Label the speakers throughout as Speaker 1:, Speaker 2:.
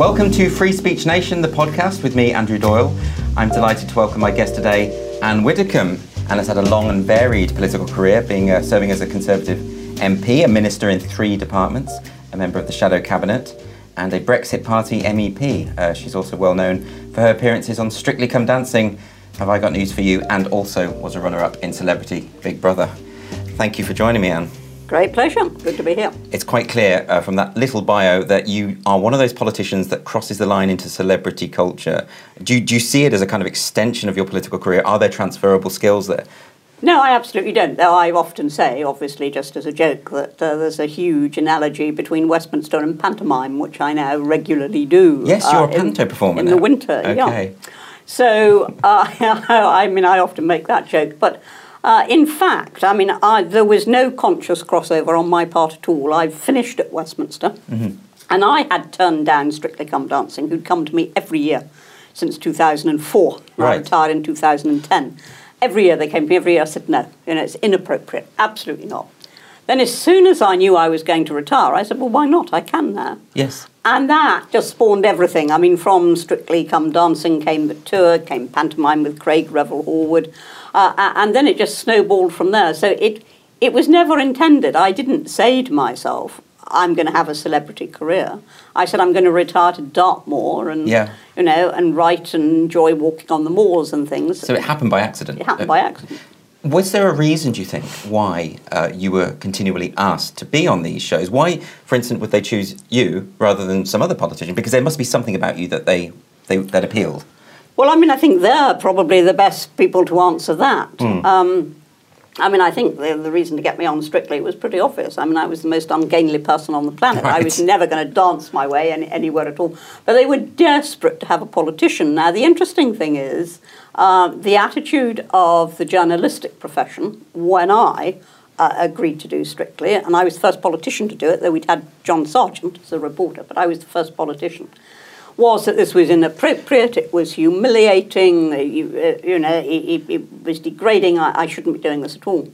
Speaker 1: Welcome to Free Speech Nation, the podcast with me, Andrew Doyle. I'm delighted to welcome my guest today, Anne Widdecombe. Anne has had a long and varied political career, being uh, serving as a Conservative MP, a minister in three departments, a member of the Shadow Cabinet, and a Brexit Party MEP. Uh, she's also well known for her appearances on Strictly Come Dancing, Have I Got News for You, and also was a runner up in Celebrity Big Brother. Thank you for joining me, Anne.
Speaker 2: Great pleasure. Good to be here.
Speaker 1: It's quite clear uh, from that little bio that you are one of those politicians that crosses the line into celebrity culture. Do you, do you see it as a kind of extension of your political career? Are there transferable skills there?
Speaker 2: No, I absolutely don't. Though I often say, obviously, just as a joke, that uh, there's a huge analogy between Westminster and pantomime, which I now regularly do.
Speaker 1: Yes, you're uh, a panto performer
Speaker 2: in
Speaker 1: now.
Speaker 2: the winter.
Speaker 1: Okay.
Speaker 2: Yeah. So, uh, I mean, I often make that joke, but uh, in fact, I mean, I, there was no conscious crossover on my part at all. I finished at Westminster, mm-hmm. and I had turned down Strictly Come Dancing, who'd come to me every year since 2004. Right. I retired in 2010. Every year they came to me, every year I said, no, you know, it's inappropriate, absolutely not. Then, as soon as I knew I was going to retire, I said, well, why not? I can now.
Speaker 1: Yes.
Speaker 2: And that just spawned everything. I mean, from Strictly Come Dancing came the tour, came pantomime with Craig Revel Horwood. Uh, and then it just snowballed from there. So it, it was never intended. I didn't say to myself, I'm going to have a celebrity career. I said I'm going to retire to Dartmoor and yeah. you know and write and enjoy walking on the moors and things.
Speaker 1: So it happened by accident.
Speaker 2: It happened by accident.
Speaker 1: Was there a reason, do you think, why uh, you were continually asked to be on these shows? Why, for instance, would they choose you rather than some other politician? Because there must be something about you that they, they that appealed.
Speaker 2: Well, I mean, I think they're probably the best people to answer that. Mm. Um, I mean, I think the, the, reason to get me on Strictly was pretty obvious. I mean, I was the most ungainly person on the planet. Right. I was never going to dance my way any, anywhere at all. But they were desperate to have a politician. Now, the interesting thing is uh, the attitude of the journalistic profession when I uh, agreed to do Strictly, and I was the first politician to do it, though we'd had John Sergeant as a reporter, but I was the first politician was that this was inappropriate, it was humiliating, you, uh, you know, it, it, was degrading, I, I shouldn't be doing this at all.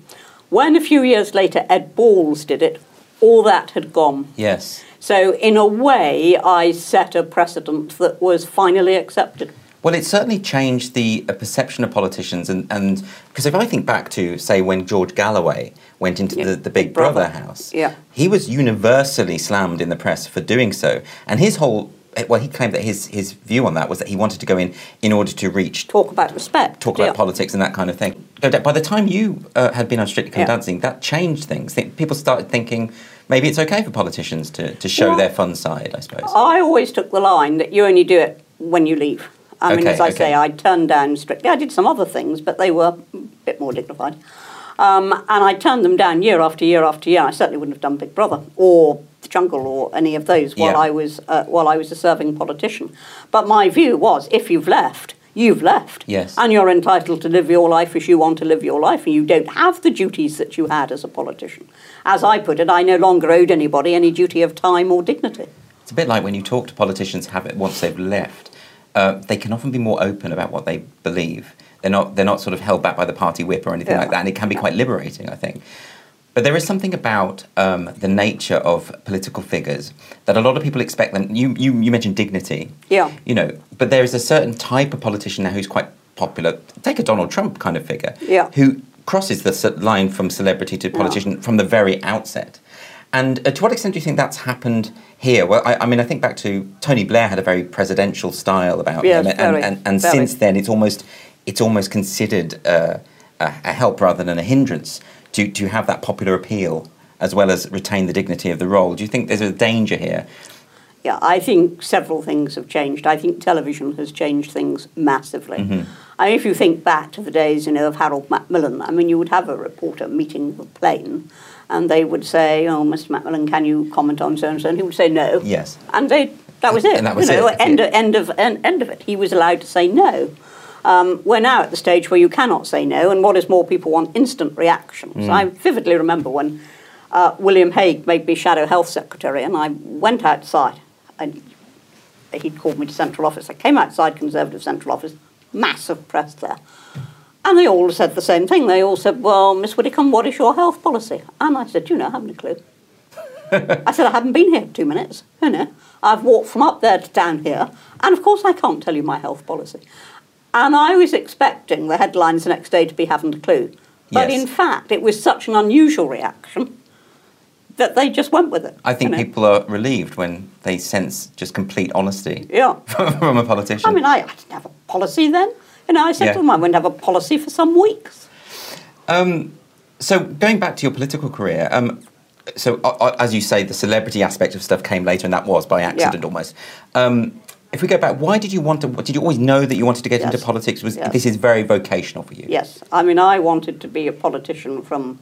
Speaker 2: When a few years later Ed Balls did it, all that had gone.
Speaker 1: Yes.
Speaker 2: So, in a way, I set a precedent that was finally accepted.
Speaker 1: Well, it certainly changed the uh, perception of politicians, and because if I think back to, say, when George Galloway went into yeah. the, the Big, Big Brother, Brother, house,
Speaker 2: yeah.
Speaker 1: he was universally slammed in the press for doing so. And his whole well, he claimed that his, his view on that was that he wanted to go in in order to reach
Speaker 2: talk about respect,
Speaker 1: talk about yeah. politics and that kind of thing. By the time you uh, had been on Strictly Come yeah. Dancing, that changed things. People started thinking maybe it's okay for politicians to, to show well, their fun side. I suppose.
Speaker 2: I always took the line that you only do it when you leave. I okay, mean, as I okay. say, I turned down Strictly. I did some other things, but they were a bit more dignified. Um, and I turned them down year after year after year. I certainly wouldn't have done Big Brother or the Jungle or any of those while yeah. I was uh, while I was a serving politician. But my view was, if you've left, you've left.
Speaker 1: Yes.
Speaker 2: And you're entitled to live your life as you want to live your life, and you don't have the duties that you had as a politician. As I put it, I no longer owed anybody any duty of time or dignity.
Speaker 1: It's a bit like when you talk to politicians have it once they've left. Uh, they can often be more open about what they believe. They're not, they're not sort of held back by the party whip or anything yeah. like that, and it can be quite liberating, I think. But there is something about um, the nature of political figures that a lot of people expect them. You, you, you mentioned dignity.
Speaker 2: Yeah.
Speaker 1: You know, but there is a certain type of politician now who's quite popular. Take a Donald Trump kind of figure.
Speaker 2: Yeah.
Speaker 1: Who crosses the line from celebrity to politician yeah. from the very outset. And uh, to what extent do you think that's happened here? Well, I, I, mean, I think back to Tony Blair had a very presidential style about
Speaker 2: yes,
Speaker 1: him, and,
Speaker 2: very,
Speaker 1: and, and since then it's almost it's almost considered uh, a, a help rather than a hindrance to, to have that popular appeal as well as retain the dignity of the role. Do you think there's a danger here?
Speaker 2: Yeah, I think several things have changed. I think television has changed things massively. Mm-hmm. I mean, if you think back to the days, you know, of Harold Macmillan, I mean, you would have a reporter meeting the plane, and they would say, "Oh, Mr. Macmillan, can you comment on so and so?" And he would say no.
Speaker 1: Yes.
Speaker 2: And they that was it.
Speaker 1: And that was
Speaker 2: you know,
Speaker 1: it.
Speaker 2: End, end of end, end of it. He was allowed to say no. Um, we're now at the stage where you cannot say no, and what is more, people want instant reactions. Mm. I vividly remember when uh, William Hague made me Shadow Health Secretary, and I went outside, and he'd called me to Central Office. I came outside Conservative Central Office, massive press there. And they all said the same thing. They all said, Well, Miss Widdecombe, what is your health policy? And I said, You know, I haven't a clue. I said, I haven't been here two minutes. You know, I've walked from up there to down here, and of course I can't tell you my health policy. And I was expecting the headlines the next day to be haven't a clue. But
Speaker 1: Yes.
Speaker 2: in fact, it was such an unusual reaction that they just went with it.
Speaker 1: I think
Speaker 2: you know.
Speaker 1: people are relieved when they sense just complete honesty
Speaker 2: Yeah.
Speaker 1: from a politician.
Speaker 2: I mean, I, I didn't have a policy then. You know, I said
Speaker 1: Yeah.
Speaker 2: to them I wouldn't have a policy for some weeks.
Speaker 1: Um, so going back to your political career, um, so uh, uh, as you say, the celebrity aspect of stuff came later, and that was by accident almost. Um, if we go back, why did you want to? Did you always know that you wanted to get into politics? Was
Speaker 2: Yes.
Speaker 1: this is very vocational for you?
Speaker 2: Yes, I mean, I wanted to be a politician from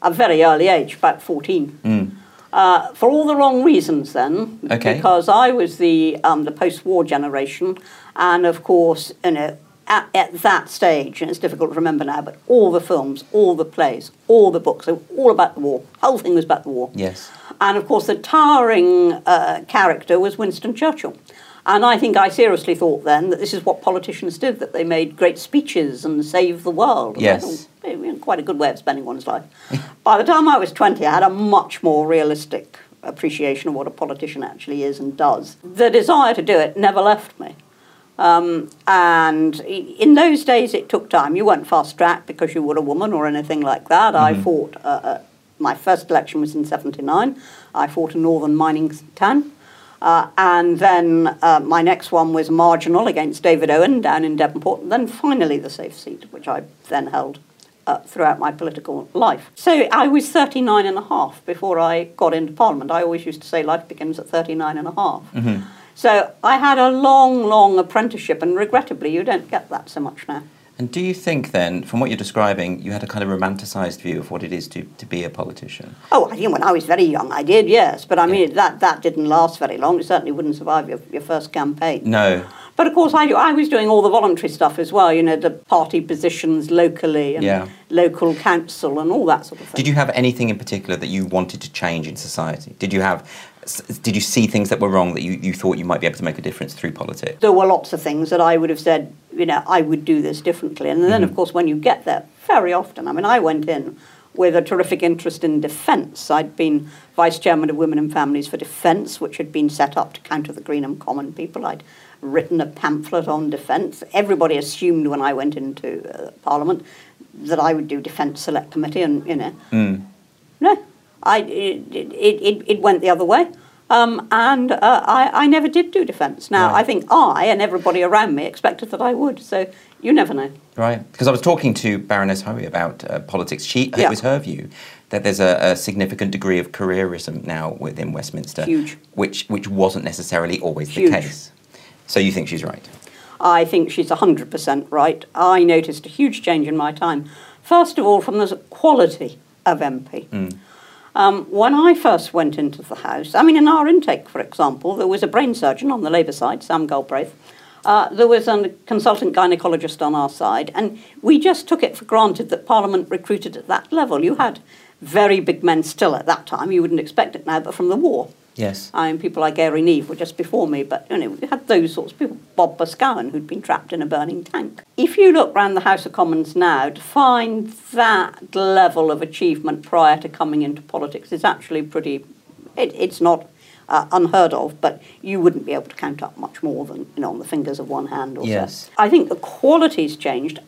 Speaker 2: a very early age, about 14. Uh, for all the wrong reasons then,
Speaker 1: Okay.
Speaker 2: because I was the, um, the post-war generation, and of course, you know, at, at that stage, and it's difficult to remember now, but all the films, all the plays, all the books, they were all about the war. The whole thing was about the war.
Speaker 1: Yes.
Speaker 2: And of course, the towering uh, character was Winston Churchill. And I think I seriously thought then that this is what politicians did, that they made great speeches and saved the world.
Speaker 1: Yes.
Speaker 2: thought, "Eh, you know, quite a good way of spending one's life. By the time I was 20, I had a much more realistic appreciation of what a politician actually is and does. The desire to do it never left me. Um, and in those days, it took time. You weren't fast tracked because you were a woman or anything like that. I fought, uh, uh, my first election was in 79. I fought a northern mining town. Uh, and then uh, my next one was marginal against David Owen down in Devonport. And then finally the safe seat, which I then held uh, throughout my political life. So I was 39 and a half before I got into Parliament. I always used to say life begins at 39 and a half. So I had a long, long apprenticeship, and regrettably, you don't get that so much now.
Speaker 1: And do you think then, from what you're describing, you had a kind of romanticised view of what it is to, to be a politician?
Speaker 2: Oh, I think when I was very young, I did, yes. But I mean, that, that didn't last very long. It certainly wouldn't survive your, your first campaign.
Speaker 1: No.
Speaker 2: But of course, I, I was doing all the voluntary stuff as well, you know, the party positions locally and
Speaker 1: Yeah.
Speaker 2: local council and all that sort of thing.
Speaker 1: Did you have anything in particular that you wanted to change in society? Did you have, did you see things that were wrong that you, you thought you might be able to make a difference through politics?
Speaker 2: there were lots of things that I would have said, you know, I would do this differently. And then, of course, when you get there, very often, I mean, I went in with a terrific interest in defence. I'd been vice chairman of Women and Families for Defence, which had been set up to counter the Greenham Common people. I'd written a pamphlet on defence. Everybody assumed when I went into uh, Parliament that I would do Defence Select Committee, and, you know, no, I, it, it, it, went the other way. Um, and uh, I, I never did do defence. Now,
Speaker 1: Right.
Speaker 2: I think I and everybody around me expected that I would, so you never know.
Speaker 1: Right. Because I was talking to Baroness Hoey about uh, politics. She,
Speaker 2: Yeah.
Speaker 1: It was her view that there's a, a significant degree of careerism now within Westminster.
Speaker 2: Huge.
Speaker 1: Which, which wasn't necessarily always
Speaker 2: Huge.
Speaker 1: the case. So you think she's right?
Speaker 2: I think she's 100% right. I noticed a huge change in my time. First of all, from the quality of MP. Um, when I first went into the House, I mean, in our intake, for example, there was a brain surgeon on the Labour side, Sam Galbraith. Uh, there was a consultant gynecologist on our side, and we just took it for granted that Parliament recruited at that level. You had very big men still at that time. You wouldn't expect it now, but from the war.
Speaker 1: Yes.
Speaker 2: I mean, people like Airey Neave were just before me, but you know, we had those sorts of people. Bob Boscawen, who'd been trapped in a burning tank. If you look round the House of Commons now, to find that level of achievement prior to coming into politics is actually pretty. It, it's not uh, unheard of, but you wouldn't be able to count up much more than you know on the fingers of one hand or
Speaker 1: Yes.
Speaker 2: so. I think the quality's changed,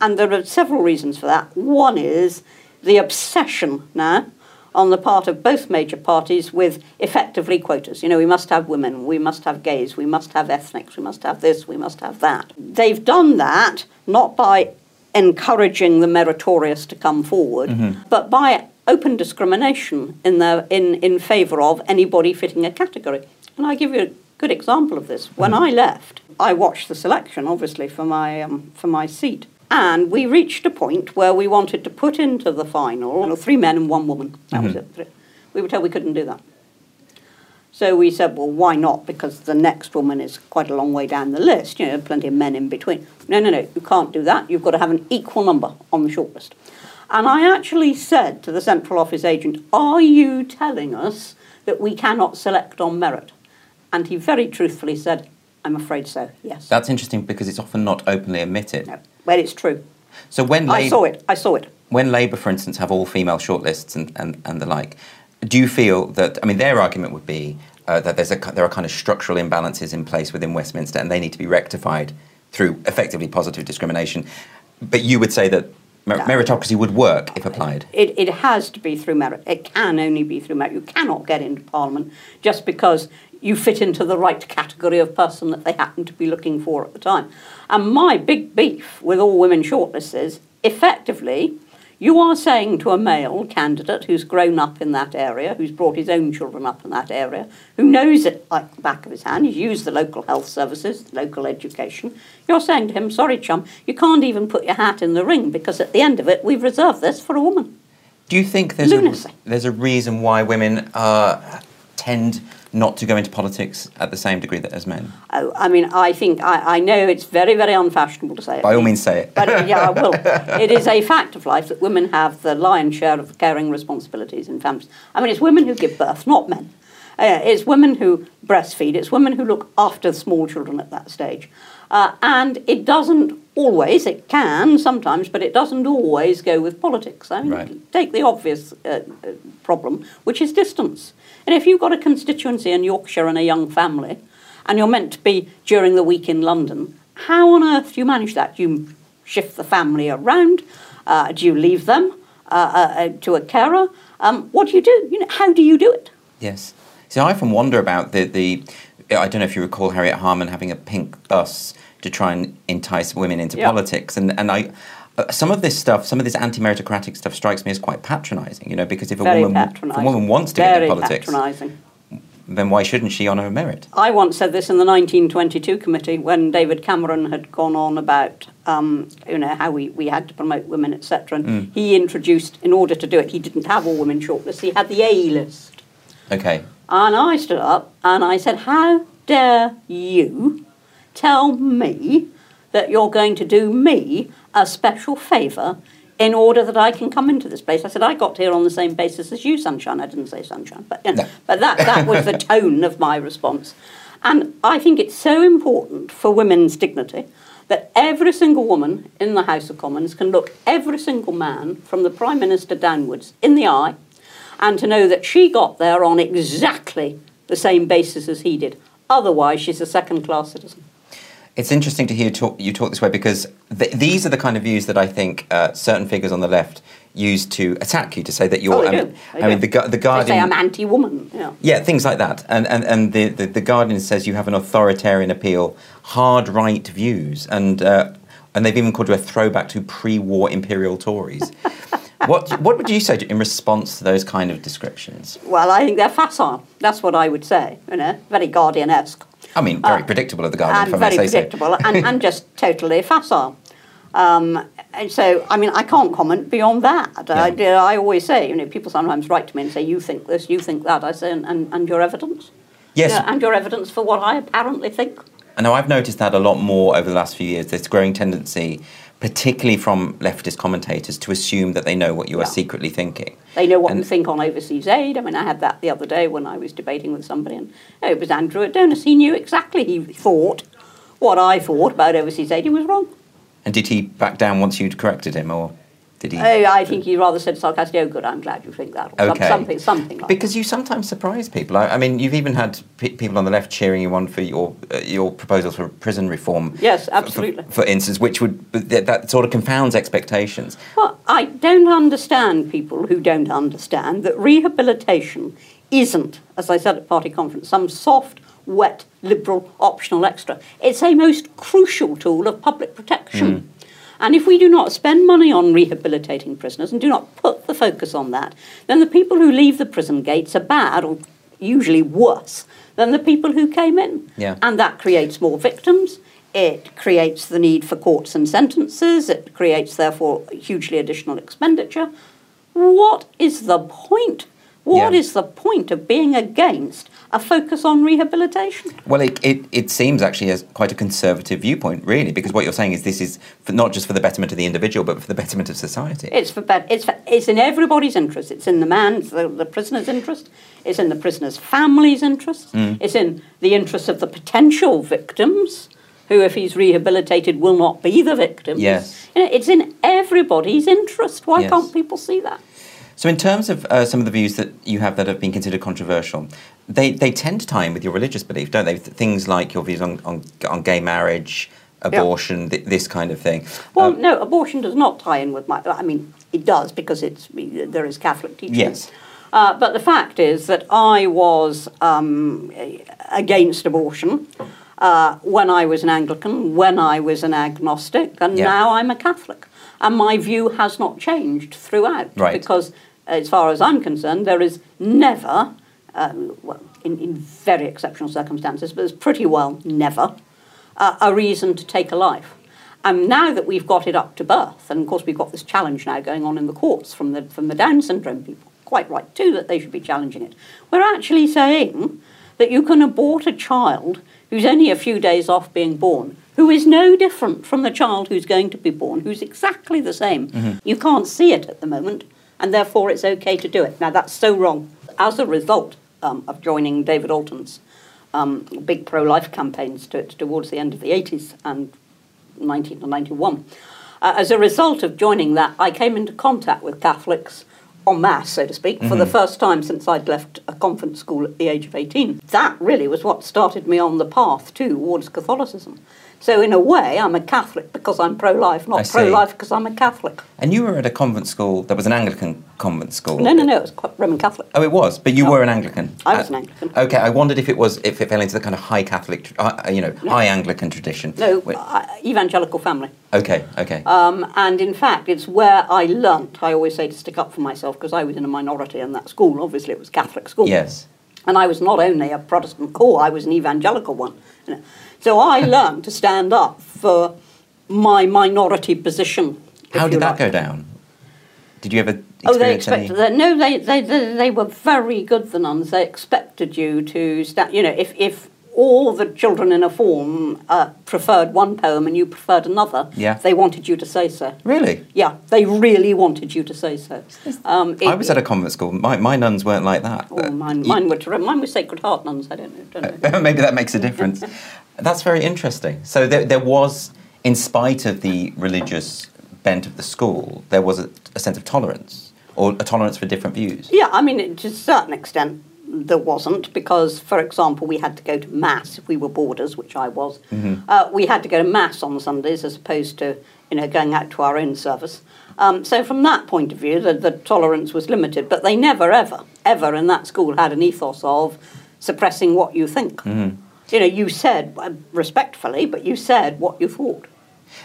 Speaker 2: and there are several reasons for that. One is the obsession now on the part of both major parties with effectively quotas. You know, we must have women, we must have gays, we must have ethnics, we must have this, we must have that. They've done that not by encouraging the meritorious to come forward, but by open discrimination in, their, in, in favour of anybody fitting a category. And I give you a good example of this. When I left, I watched the selection, obviously, for my, um, for my seat. And we reached a point where we wanted to put into the final three men and one woman. That was mm-hmm. it. We were told we couldn't do that. So we said, well, why not? Because the next woman is quite a long way down the list. You know, plenty of men in between. No, no, no, you can't do that. You've got to have an equal number on the shortlist. And I actually said to the central office agent, are you telling us that we cannot select on merit? And he very truthfully said, I'm afraid so, yes.
Speaker 1: That's interesting because it's often not openly admitted.
Speaker 2: no. Well, it's true.
Speaker 1: So when
Speaker 2: I saw it. I saw it.
Speaker 1: when Labour, for instance, have all female shortlists and, and, and the like, do you feel that? I mean, their argument would be uh, that there's a there are kind of structural imbalances in place within Westminster, and they need to be rectified through effectively positive discrimination. But you would say that mer-
Speaker 2: No.
Speaker 1: meritocracy would work if applied.
Speaker 2: It, it has to be through merit. It can only be through merit. You cannot get into Parliament just because you fit into the right category of person that they happen to be looking for at the time. And my big beef with all women shortlists is effectively, you are saying to a male candidate who's grown up in that area, who's brought his own children up in that area, who knows it like the back of his hand, he's used the local health services, local education, you're saying to him, sorry, chum, you can't even put your hat in the ring because at the end of it, we've reserved this for a woman.
Speaker 1: Do you think there's
Speaker 2: Lunacy.
Speaker 1: a there's a reason why women uh, tend not to go into politics at the same degree that as men?
Speaker 2: Oh, I mean, I think, I, I know it's very, very unfashionable to say it.
Speaker 1: By all means, say it.
Speaker 2: But uh, yeah, I will. It is a fact of life that women have the lion's share of caring responsibilities in families. I mean, it's women who give birth, not men. Uh, it's women who breastfeed. It's women who look after small children at that stage. Uh, and it doesn't always, it can sometimes, but it doesn't always go with politics. I mean,
Speaker 1: Right.
Speaker 2: take the obvious uh, uh, problem, which is distance. And if you've got a constituency in Yorkshire and a young family, and you're meant to be during the week in London, how on earth do you manage that? Do you shift the family around? Uh, do you leave them uh, uh, uh, to a carer? Um, what do you do? You know, how do you do it?
Speaker 1: Yes. See, I often wonder about the, the. I don't know if you recall Harriet Harman having a pink bus to try and entice women into
Speaker 2: Yeah.
Speaker 1: politics, and and I. Uh, some of this stuff, some of this anti-meritocratic stuff, strikes me as quite patronising. You know, because if a
Speaker 2: Very
Speaker 1: woman, if a woman wants to get into politics,
Speaker 2: patronising.
Speaker 1: then why shouldn't she on her merit?
Speaker 2: I once said this in the 1922 committee when David Cameron had gone on about, um, you know, how we, we had to promote women, etc. And he introduced, in order to do it, he didn't have all women shortlists, he had the A list.
Speaker 1: Okay.
Speaker 2: And I stood up and I said, How dare you tell me that you're going to do me a special favour in order that I can come into this place? I said, I got here on the same basis as you, Sunshine. I didn't say Sunshine, but, you know,
Speaker 1: No.
Speaker 2: but that, that was the tone of my response. And I think it's so important for women's dignity that every single woman in the House of Commons can look every single man from the Prime Minister downwards in the eye and to know that she got there on exactly the same basis as he did. Otherwise, she's a second class citizen.
Speaker 1: It's interesting to hear talk, you talk this way because th- these are the kind of views that I think uh, certain figures on the left use to attack you to say that you're.
Speaker 2: Oh, they
Speaker 1: I mean,
Speaker 2: They
Speaker 1: I mean the, the
Speaker 2: They
Speaker 1: Guardian.
Speaker 2: say I'm anti woman. Yeah.
Speaker 1: Yeah, things like that. And, and, and the, the, the Guardian says you have an authoritarian appeal, hard right views, and, uh, and they've even called you a throwback to pre war imperial Tories. what, what would you say in response to those kind of descriptions?
Speaker 2: Well, I think they're facile. That's what I would say. You know, very Guardian esque.
Speaker 1: I mean, very predictable of the Guardian,
Speaker 2: and
Speaker 1: if I may
Speaker 2: very predictable and, and just totally facile. Um, and so, I mean, I can't comment beyond that. I,
Speaker 1: Yeah.
Speaker 2: I always say, you know, people sometimes write to me and say, you think this, you think that. I say, and, and, and your evidence?
Speaker 1: Yes.
Speaker 2: And your evidence for what I apparently think.
Speaker 1: I know I've noticed that a lot more over the last few years. This growing tendency, particularly from leftist commentators, to assume that they know what you are
Speaker 2: Yeah.
Speaker 1: secretly thinking.
Speaker 2: They know what
Speaker 1: And-
Speaker 2: we think on overseas aid. I mean, I had that the other day when I was debating with somebody, and oh, it was Andrew Adonis. He knew exactly. He thought what I thought about overseas aid. He was wrong.
Speaker 1: And did he back down once you'd corrected him, or did he?
Speaker 2: Oh, I think he rather said sarcastically, "Oh, good, I'm glad you think that," or
Speaker 1: Okay.
Speaker 2: something, something like
Speaker 1: Because you sometimes surprise people. I, I mean, you've even had pe- people on the left cheering you on for your uh, your proposals for prison reform.
Speaker 2: Yes, absolutely.
Speaker 1: For, for instance, which would that, that sort of confounds expectations.
Speaker 2: Well, I don't understand people who don't understand that rehabilitation isn't, as I said at party conference, some soft, wet, liberal, optional extra. It's a most crucial tool of public protection. And if we do not spend money on rehabilitating prisoners and do not put the focus on that, then the people who leave the prison gates are bad, or usually worse, than the people who came in.
Speaker 1: Yeah.
Speaker 2: And that creates more victims. It creates the need for courts and sentences. It creates, therefore, hugely additional expenditure. What is the point? What is
Speaker 1: Yeah.
Speaker 2: the point of being against a focus on rehabilitation?
Speaker 1: Well, it, it, it seems actually as quite a conservative viewpoint, really, because what you're saying is this is for, not just for the betterment of the individual, but for the betterment of society.
Speaker 2: It's for it's for, it's in everybody's interest. It's in the man's the, the prisoner's interest. It's in the prisoner's family's interest. Hmm. It's in the interest of the potential victims, who, if he's rehabilitated, will not be the victims.
Speaker 1: Yes.
Speaker 2: You know, it's in everybody's interest. Why
Speaker 1: Yes.
Speaker 2: can't people see that?
Speaker 1: So, in terms of uh, some of the views that you have that have been considered controversial, they, they tend to tie in with your religious belief, don't they? Th- Things like your views on, on, on gay marriage, abortion, th- this kind of thing.
Speaker 2: Well,
Speaker 1: Um,
Speaker 2: no, abortion does not tie in with my. I mean, it does because it's there is Catholic teaching.
Speaker 1: Yes.
Speaker 2: Uh, but the fact is that I was um, against abortion uh, when I was an Anglican, when I was an agnostic, and
Speaker 1: Yeah.
Speaker 2: now I'm a Catholic. And my view has not changed throughout.
Speaker 1: Right.
Speaker 2: Because, as far as I'm concerned, there is never, um, well, in, in very exceptional circumstances, but there's pretty well never, uh, a reason to take a life. And now that we've got it up to birth, and of course we've got this challenge now going on in the courts from the, from the Down syndrome people, quite right too, that they should be challenging it. We're actually saying that you can abort a child who's only a few days off being born, who is no different from the child who's going to be born, who's exactly the same. You can't see it at the moment, and therefore it's okay to do it. Now that's so wrong. As a result um, of joining David Alton's um, big pro-life campaigns to, towards the end of the 80s and 1991. Uh, as a result of joining that, I came into contact with Catholics en masse, so to speak, for the first time since I'd left a convent school at the age of 18. That really was what started me on the path towards Catholicism. So, in a way, I'm a Catholic because I'm pro life, not pro life because I'm a Catholic.
Speaker 1: and you were at a convent school that was an Anglican convent school.
Speaker 2: No, no, no, it was quite Roman Catholic.
Speaker 1: Oh, it was, but you
Speaker 2: No.
Speaker 1: were an Anglican.
Speaker 2: I was
Speaker 1: Uh,
Speaker 2: an Anglican.
Speaker 1: Okay, I wondered if it was if it fell into the kind of high Catholic, uh, you know, high Anglican tradition.
Speaker 2: No, uh, evangelical family.
Speaker 1: okay, okay.
Speaker 2: Um, and in fact, it's where I learnt, I always say to stick up for myself because I was in a minority in that school. Obviously, it was Catholic school.
Speaker 1: yes.
Speaker 2: And I was not only a Protestant core, I was an evangelical one. you know. So I learned to stand up for my minority position.
Speaker 1: How did that
Speaker 2: like.
Speaker 1: go down? Did you ever experience
Speaker 2: Oh, they
Speaker 1: any?
Speaker 2: expected that. No, they, they, they, they were very good, the nuns. They expected you to stand, you know, if, if all the children in a form uh, preferred one poem and you preferred another,
Speaker 1: Yeah.
Speaker 2: they wanted you to say so.
Speaker 1: Really?
Speaker 2: Yeah, they really wanted you to say so. Um,
Speaker 1: I was at a convent school. My, my nuns weren't like that.
Speaker 2: Oh,
Speaker 1: but
Speaker 2: mine,
Speaker 1: you-
Speaker 2: mine were terrific. Mine were Sacred Heart nuns. I don't know. Don't know.
Speaker 1: Maybe that makes a difference. That's very interesting. So there, there was, in spite of the religious bent of the school, there was a, a sense of tolerance, or a tolerance for different views.
Speaker 2: Yeah, I mean, to a certain extent, there wasn't because, for example, we had to go to mass if we were boarders, which I was. Uh, we had to go to mass on Sundays as opposed to, you know, going out to our own service. Um, so from that point of view, the, the tolerance was limited. But they never, ever, ever in that school had an ethos of suppressing what you think. You know, you said uh, respectfully, but you said what you thought.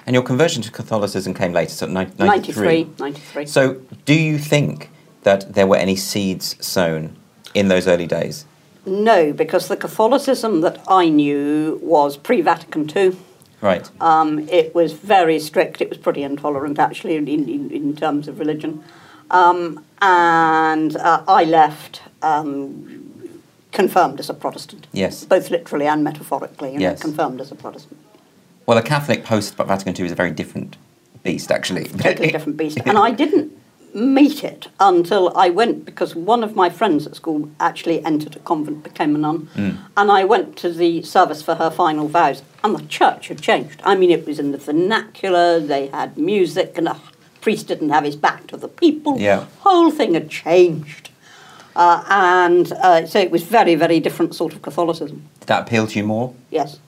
Speaker 1: And your conversion to Catholicism came later, so 93.
Speaker 2: 93, 93.
Speaker 1: So do you think that there were any seeds sown in those early days?
Speaker 2: No, because the Catholicism that I knew was pre-Vatican II.
Speaker 1: Right.
Speaker 2: Um, it was very strict. It was pretty intolerant, actually, in, in, in terms of religion. Um, and uh, I left um, confirmed as a Protestant.
Speaker 1: Yes.
Speaker 2: Both literally and metaphorically, you know,
Speaker 1: Yes.
Speaker 2: confirmed as a Protestant.
Speaker 1: Well, a Catholic post Vatican II is a very different beast, actually.
Speaker 2: Totally different beast. And I didn't meet it until I went because one of my friends at school actually entered a convent, became a nun, and I went to the service for her final vows, and the church had changed. I mean, it was in the vernacular. They had music, and the priest didn't have his back to the people.
Speaker 1: Yeah.
Speaker 2: whole thing had changed. Uh, and uh, so it was very, very different sort of Catholicism.
Speaker 1: Did that appeal to you more?
Speaker 2: Yes.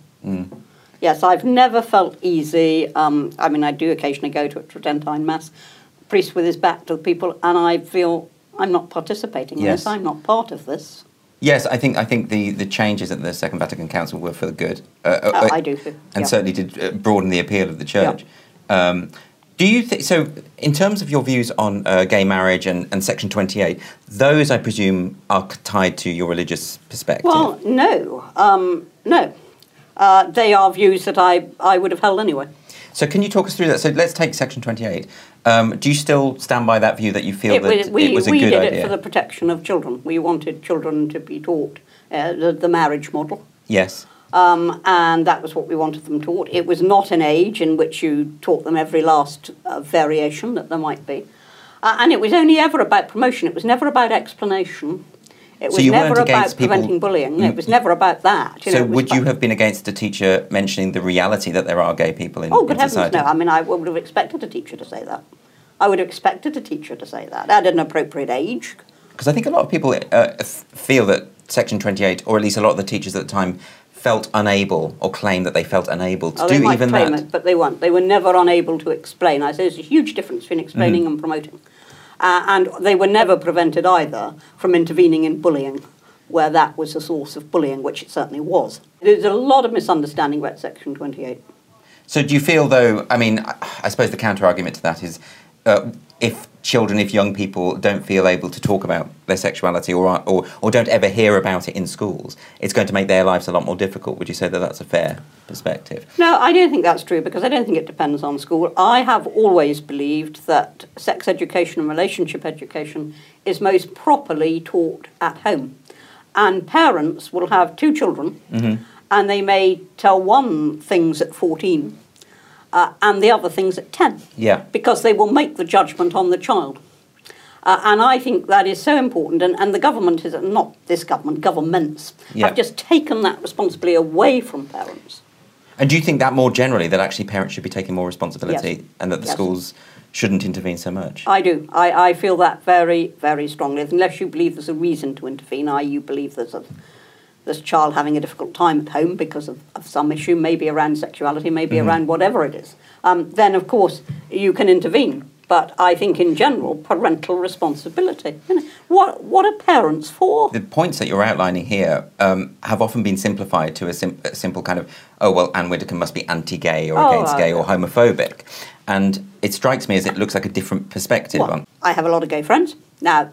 Speaker 2: Yes, I've never felt easy. Um, I mean, I do occasionally go to a Tridentine Mass, priest with his back to the people, and I feel I'm not participating in
Speaker 1: Yes.
Speaker 2: this. I'm not part of this.
Speaker 1: Yes, I think I think the, the changes at the Second Vatican Council were for the good. Uh, uh,
Speaker 2: Uh,
Speaker 1: uh,
Speaker 2: I do too.
Speaker 1: and
Speaker 2: yeah.
Speaker 1: certainly did uh, broaden the appeal of the church. Um, do you think so? In terms of your views on uh, gay marriage and, and Section Twenty Eight, those I presume are tied to your religious perspective.
Speaker 2: Well, no, um, no. Uh, they are views that I, I would have held anyway.
Speaker 1: So can you talk us through that? So let's take Section Twenty Eight. Um, do you still stand by that view that you feel
Speaker 2: It
Speaker 1: that
Speaker 2: we
Speaker 1: it was a good idea?
Speaker 2: we did it for the protection of children. We wanted children to be taught uh, the, the marriage model.
Speaker 1: yes.
Speaker 2: Um, and that was what we wanted them taught. It was not an age in which you taught them every last uh, variation that there might be. Uh, and it was only ever about promotion. It was never about explanation. It
Speaker 1: So
Speaker 2: was
Speaker 1: you
Speaker 2: never
Speaker 1: weren't
Speaker 2: about preventing bullying. It was never about that. You
Speaker 1: so
Speaker 2: was
Speaker 1: would you have been against a teacher mentioning the reality that there are gay people in,
Speaker 2: Oh,
Speaker 1: in
Speaker 2: heavens,
Speaker 1: society?
Speaker 2: no. I mean, I would have expected a teacher to say that. I would have expected a teacher to say that at an appropriate age.
Speaker 1: Because I think a lot of people uh, feel that Section 28, or at least a lot of the teachers at the time, felt unable or claimed that they felt unable to
Speaker 2: Oh,
Speaker 1: do even
Speaker 2: claim
Speaker 1: that.
Speaker 2: it, but they weren't. They were never unable to explain. I say there's a huge difference between explaining
Speaker 1: Mm.
Speaker 2: and promoting. Uh, and they were never prevented either from intervening in bullying, where that was a source of bullying, which it certainly was. There's a lot of misunderstanding about Section 28.
Speaker 1: So do you feel though? I mean, I- I suppose the counter argument to that is, uh, if children, if young people don't feel able to talk about their sexuality or, are- or or don't ever hear about it in schools, it's going to make their lives a lot more difficult. Would you say that that's a fair perspective?
Speaker 2: No, I don't think that's true because I don't think it depends on school. I have always believed that sex education and relationship education is most properly taught at home. And parents will have two children and they may tell one things at 14 uh, and the other things at 10
Speaker 1: Yeah.
Speaker 2: because they will make the judgment on the child. Uh, and I think that is so important. And, and the government is not this government, governments
Speaker 1: Yeah.
Speaker 2: have just taken that responsibility away from parents.
Speaker 1: And do you think that more generally that actually parents should be taking more responsibility
Speaker 2: Yes.
Speaker 1: and that the
Speaker 2: Yes.
Speaker 1: schools shouldn't intervene so much?
Speaker 2: I do. I, I feel that very, very strongly. Unless you believe there's a reason to intervene, i.e., you believe there's a this child having a difficult time at home because of, of some issue, maybe around sexuality, maybe around whatever it is, um, then of course you can intervene. But I think in general, parental responsibility. You know, what, what are parents for?
Speaker 1: the points that you're outlining here um, have often been simplified to a, sim- a simple kind of, oh, well, Anne Widdecombe must be anti gay or
Speaker 2: Oh,
Speaker 1: against
Speaker 2: uh,
Speaker 1: gay or homophobic. And it strikes me as it looks like a different perspective
Speaker 2: Well,
Speaker 1: on.
Speaker 2: I have a lot of gay friends. Now,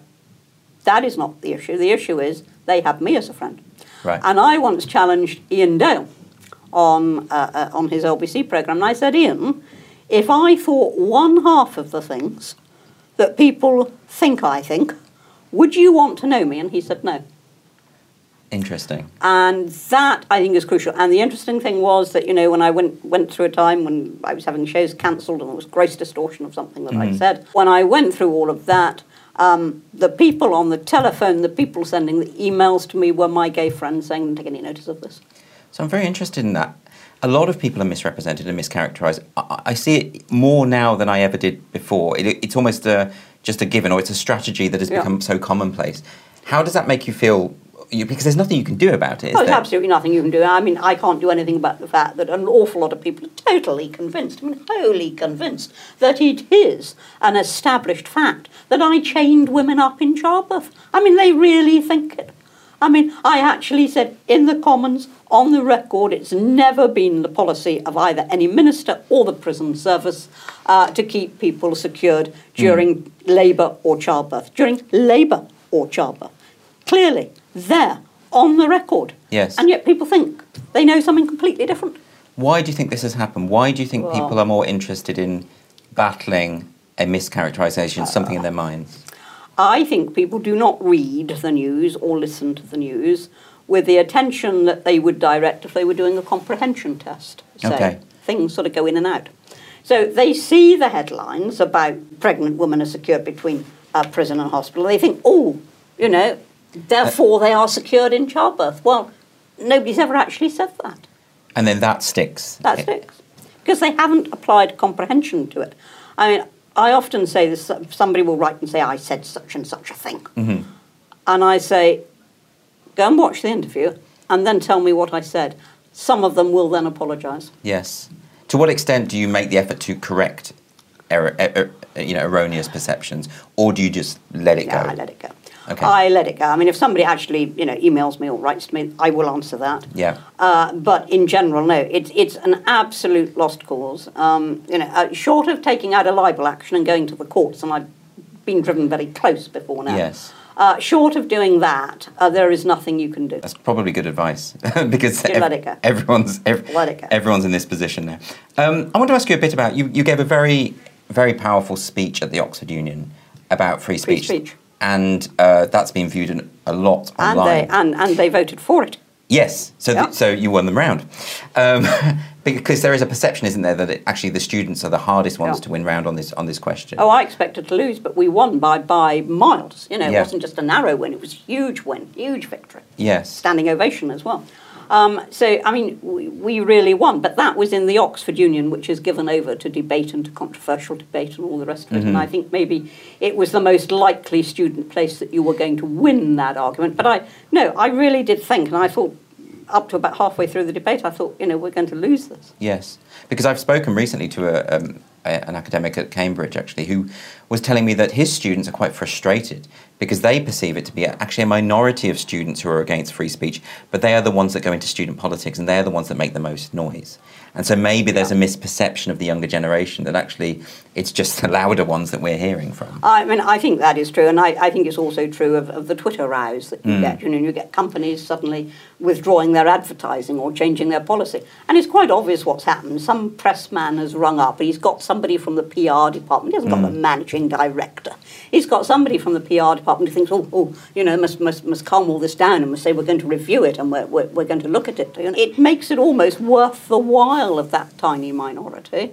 Speaker 2: that is not the issue. The issue is they have me as a friend.
Speaker 1: Right.
Speaker 2: And I once challenged Iain Dale on, uh, uh, on his LBC programme, and I said, Iain, if I thought one half of the things that people think I think, would you want to know me? And he said, no.
Speaker 1: Interesting.
Speaker 2: And that I think is crucial. And the interesting thing was that you know when I went went through a time when I was having shows cancelled and there was gross distortion of something that I said. When I went through all of that, um, the people on the telephone, the people sending the emails to me were my gay friends saying, "Don't take any notice of this."
Speaker 1: So I'm very interested in that. A lot of people are misrepresented and mischaracterized. I, I see it more now than I ever did before. It, it's almost a, just a given, or it's a strategy that has
Speaker 2: Yeah.
Speaker 1: become so commonplace. How does that make you feel? You, because there's nothing you can do about it.
Speaker 2: Oh,
Speaker 1: there?
Speaker 2: absolutely nothing you can do. I mean, I can't do anything about the fact that an awful lot of people are totally convinced, I mean, wholly convinced, that it is an established fact that I chained women up in childbirth. I mean, they really think it. I mean, I actually said in the Commons, on the record, it's never been the policy of either any minister or the prison service uh, to keep people secured during labour or childbirth. During labour or childbirth. Clearly, there, on the record.
Speaker 1: Yes.
Speaker 2: And yet people think they know something completely different.
Speaker 1: Why do you think this has happened? Why do you think
Speaker 2: Well-
Speaker 1: people are more interested in battling a mischaracterization, something in their minds?
Speaker 2: I think people do not read the news or listen to the news with the attention that they would direct if they were doing a comprehension test. So
Speaker 1: Okay.
Speaker 2: things sort of go in and out. So they see the headlines about pregnant women are secured between uh, prison and hospital. They think, oh, you know, therefore they are secured in childbirth. Well, nobody's ever actually said that.
Speaker 1: And then that sticks.
Speaker 2: That sticks. Because they haven't applied comprehension to it. I mean, I often say this somebody will write and say, I said such and such a thing.
Speaker 1: Mhm.
Speaker 2: And I say, go and watch the interview and then tell me what I said. Some of them will then apologise.
Speaker 1: Yes. To what extent do you make the effort to correct error, er, er, you know, erroneous perceptions, or do you just let it
Speaker 2: Yeah,
Speaker 1: go?
Speaker 2: I let it go.
Speaker 1: Okay.
Speaker 2: I let it go. I mean, if somebody actually, you know, emails me or writes to me, I will answer that.
Speaker 1: Yeah.
Speaker 2: Uh, but in general, no, it's it's an absolute lost cause. Um, you know, uh, short of taking out a libel action and going to the courts, and I've been driven very close before now.
Speaker 1: Yes.
Speaker 2: Uh, short of doing that, uh, there is nothing you can do.
Speaker 1: That's probably good advice because
Speaker 2: Yeah, let it go.
Speaker 1: everyone's ev-
Speaker 2: Let it go.
Speaker 1: everyone's in this position now. Um, I want to ask you a bit about you. You gave a very very powerful speech at the Oxford Union about free
Speaker 2: Free
Speaker 1: speech,
Speaker 2: speech.
Speaker 1: And uh, that's been viewed in, a lot
Speaker 2: And
Speaker 1: online.
Speaker 2: they and, and they voted for it.
Speaker 1: Yes, so
Speaker 2: Yeah.
Speaker 1: th- so you won them round, um, because there is a perception, isn't there, that it, actually the students are the hardest ones
Speaker 2: Yeah.
Speaker 1: to win round on this on this question.
Speaker 2: Oh, I expected to lose, but we won by by miles. You know, it
Speaker 1: Yeah.
Speaker 2: wasn't just a narrow win; it was a huge win, huge victory.
Speaker 1: yes,
Speaker 2: standing ovation as well. Um, so, I mean, we, we really won, but that was in the Oxford Union, which is given over to debate and to controversial debate and all the rest of it.
Speaker 1: Mm-hmm.
Speaker 2: And I think maybe it was the most likely student place that you were going to win that argument. But I, no, I really did think, and I thought up to about halfway through the debate, I thought, you know, we're going to lose this.
Speaker 1: Yes, because I've spoken recently to a, um, a, an academic at Cambridge actually who was telling me that his students are quite frustrated because they perceive it to be actually a minority of students who are against free speech, but they are the ones that go into student politics and they're the ones that make the most noise. And so maybe there's a misperception of the younger generation that actually it's just the louder ones that we're hearing from.
Speaker 2: I mean, I think that is true, and I, I think it's also true of, of the Twitter rows that you mm. get. You know, you get companies suddenly withdrawing their advertising or changing their policy, and it's quite obvious what's happened. Some pressman has rung up. And he's got somebody from the PR department. He hasn't got mm. the managing director. He's got somebody from the PR department who thinks, oh, oh you know, must must must calm all this down and must say we're going to review it and we're we're, we're going to look at it. And it makes it almost worth the while of that tiny minority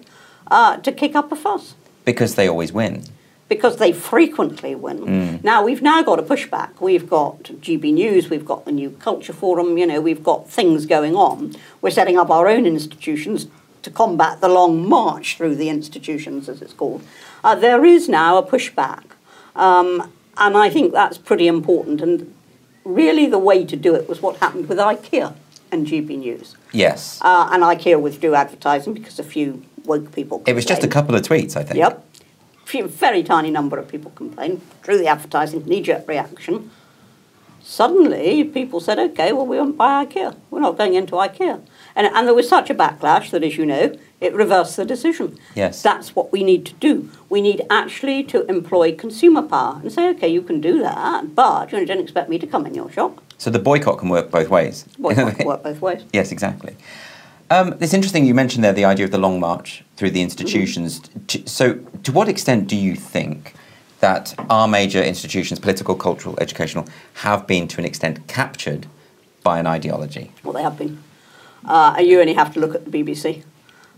Speaker 2: uh, to kick up a fuss
Speaker 1: Because they always win.
Speaker 2: because they frequently win. Now we've now got a pushback. We've got GB News, we've got the New Culture Forum. You know, we've got things going on. We're setting up our own institutions to combat the long march through the institutions, as it's called. Uh, there is now a pushback, um, and I think that's pretty important. And really, the way to do it was what happened with IKEA and GB News.
Speaker 1: Yes.
Speaker 2: Uh, and IKEA withdrew advertising because a few woke people.
Speaker 1: it was just a couple of tweets, I think.
Speaker 2: Yep. Few, very tiny number of people complained. Through the advertising, knee-jerk reaction. Suddenly, people said, "Okay, well, we won't buy IKEA. We're not going into IKEA." And, and there was such a backlash that, as you know, it reversed the decision.
Speaker 1: Yes.
Speaker 2: That's what we need to do. We need actually to employ consumer power and say, "Okay, you can do that, but you don't expect me to come in your shop."
Speaker 1: So the boycott can work both ways.
Speaker 2: Boycott can work both ways.
Speaker 1: Yes, exactly. Um, it's interesting you mentioned there the idea of the long march through the institutions.
Speaker 2: Mm-hmm.
Speaker 1: So, to what extent do you think that our major institutions, political, cultural, educational, have been to an extent captured by an ideology?
Speaker 2: Well, they have been. Uh, and you only have to look at the BBC,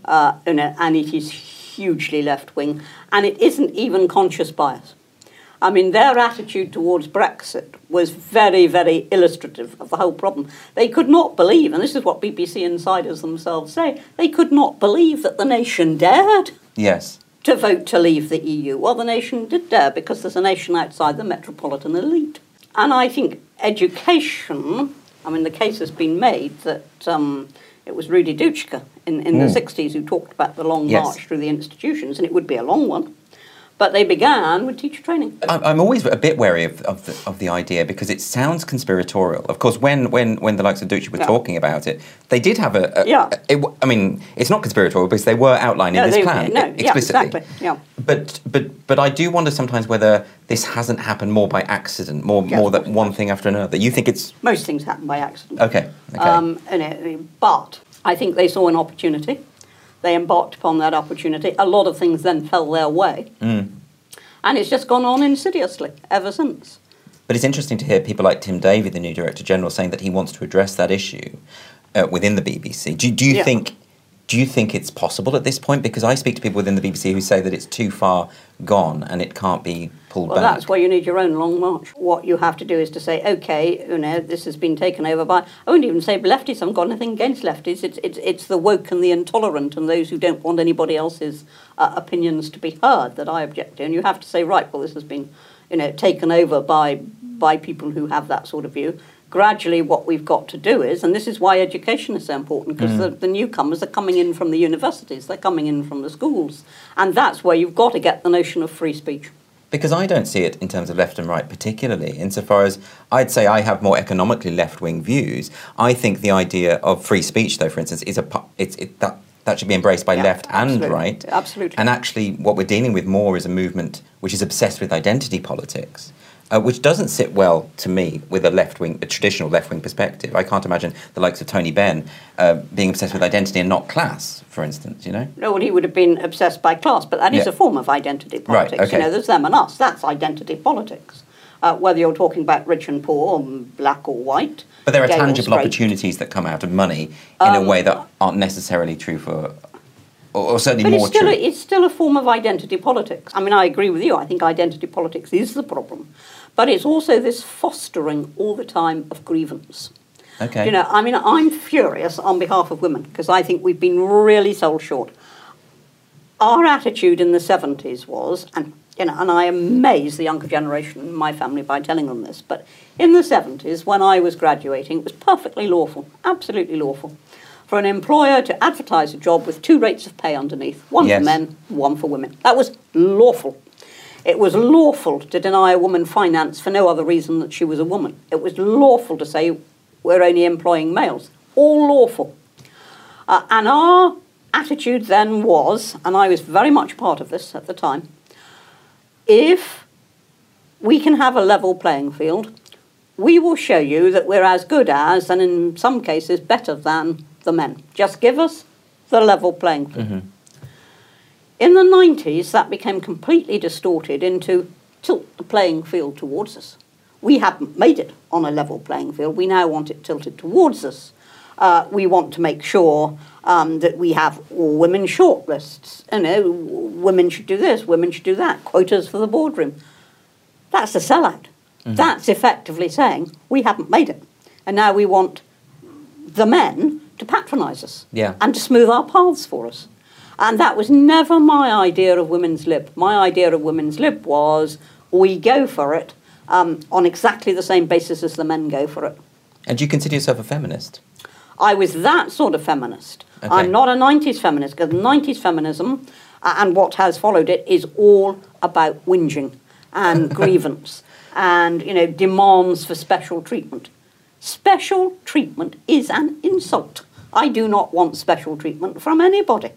Speaker 2: uh, you know, and it is hugely left wing, and it isn't even conscious bias. I mean, their attitude towards Brexit was very, very illustrative of the whole problem. They could not believe, and this is what BBC insiders themselves say, they could not believe that the nation dared
Speaker 1: Yes.
Speaker 2: to vote to leave the EU. Well, the nation did dare because there's a nation outside the metropolitan elite. And I think education, I mean, the case has been made that um, it was Rudi Dutschke in, in the 60s who talked about the long
Speaker 1: Yes.
Speaker 2: march through the institutions, and it would be a long one. But they began with teacher training.
Speaker 1: I'm always a bit wary of, of, the, of the idea because it sounds conspiratorial. Of course, when, when, when the likes of Dutschke were
Speaker 2: Yeah.
Speaker 1: talking about it, they did have a. a
Speaker 2: Yeah.
Speaker 1: it w- I mean, it's not conspiratorial because they were outlining
Speaker 2: No,
Speaker 1: this
Speaker 2: they-
Speaker 1: plan
Speaker 2: no,
Speaker 1: e-
Speaker 2: yeah,
Speaker 1: explicitly.
Speaker 2: exactly, yeah.
Speaker 1: But but but I do wonder sometimes whether this hasn't happened more by accident, more
Speaker 2: Yeah,
Speaker 1: more that one thing after another. You think it's
Speaker 2: Most things happen by accident.
Speaker 1: okay? Okay.
Speaker 2: Um, and it, but I think they saw an opportunity. They embarked upon that opportunity. A lot of things then fell their way. And it's just gone on insidiously ever since.
Speaker 1: But it's interesting to hear people like Tim Davie, the new Director General, saying that he wants to address that issue uh, within the BBC. Do, do you
Speaker 2: Yeah.
Speaker 1: think do you think it's possible at this point? Because I speak to people within the BBC who say that it's too far gone and it can't be pulled
Speaker 2: Well,
Speaker 1: back.
Speaker 2: Well, that's why you need your own long march. What you have to do is to say, okay, you know, this has been taken over by. I wouldn't even say lefties. I haven't got nothing against lefties. It's it's it's the woke and the intolerant and those who don't want anybody else's uh, opinions to be heard that I object to. And you have to say, right, well, this has been, you know, taken over by by people who have that sort of view. Gradually, what we've got to do is, and this is why education is so important, because the, mm. the newcomers are coming in from the universities, they're coming in from the schools, and that's where you've got to get the notion of free speech.
Speaker 1: Because I don't see it in terms of left and right particularly, insofar as I'd say I have more economically left wing views. I think the idea of free speech, though, for instance, is a it's it, that that should be embraced by
Speaker 2: Yeah,
Speaker 1: left and
Speaker 2: absolutely,
Speaker 1: right.
Speaker 2: absolutely.
Speaker 1: And actually, what we're dealing with more is a movement which is obsessed with identity politics. Uh, which doesn't sit well to me with a left wing, a traditional left wing perspective. I can't imagine the likes of Tony Benn uh, being obsessed with identity and not class, for instance. You know,
Speaker 2: No, well, he would have been obsessed by class, but that is
Speaker 1: Yeah.
Speaker 2: a form of identity politics.
Speaker 1: Right, okay.
Speaker 2: You know, there's them and us. That's identity politics. Uh, whether you're talking about rich and poor, or black or white.
Speaker 1: But there are tangible opportunities that come out of money in a
Speaker 2: Um,
Speaker 1: way that aren't necessarily true for, or, or certainly
Speaker 2: But
Speaker 1: more
Speaker 2: it's still,
Speaker 1: true.
Speaker 2: a, it's still a form of identity politics. I mean, I agree with you. I think identity politics is the problem. But it's also this fostering all the time of grievance.
Speaker 1: Okay.
Speaker 2: You know, I mean, I'm furious on behalf of women because I think we've been really sold short. Our attitude in the 70s was, and you know, and I amaze the younger generation in my family by telling them this, but in the 70s, when I was graduating, it was perfectly lawful, absolutely lawful, for an employer to advertise a job with two rates of pay underneath one
Speaker 1: Yes.
Speaker 2: for men, one for women. That was lawful. It was lawful to deny a woman finance for no other reason that she was a woman. It was lawful to say we're only employing males. All lawful. Uh, and our attitude then was, and I was very much part of this at the time, if we can have a level playing field, we will show you that we're as good as, and in some cases better than, the men. Just give us the level playing field. In the 90s, that became completely distorted into tilt the playing field towards us. We haven't made it on a level playing field. We now want it tilted towards us. Uh, we want to make sure um, that we have all women shortlists. You know, women should do this, women should do that, quotas for the boardroom. That's a sellout. That's effectively saying we haven't made it. And now we want the men to patronise us
Speaker 1: Yeah.
Speaker 2: and to smooth our paths for us. And that was never my idea of women's lib. My idea of women's lib was we go for it um, on exactly the same basis as the men go for it.
Speaker 1: And do you consider yourself a feminist?
Speaker 2: I was that sort of feminist.
Speaker 1: Okay.
Speaker 2: I'm not a 90s feminist because 90s feminism uh, and what has followed it is all about whinging and grievance and you know demands for special treatment. Special treatment is an insult. I do not want special treatment from anybody.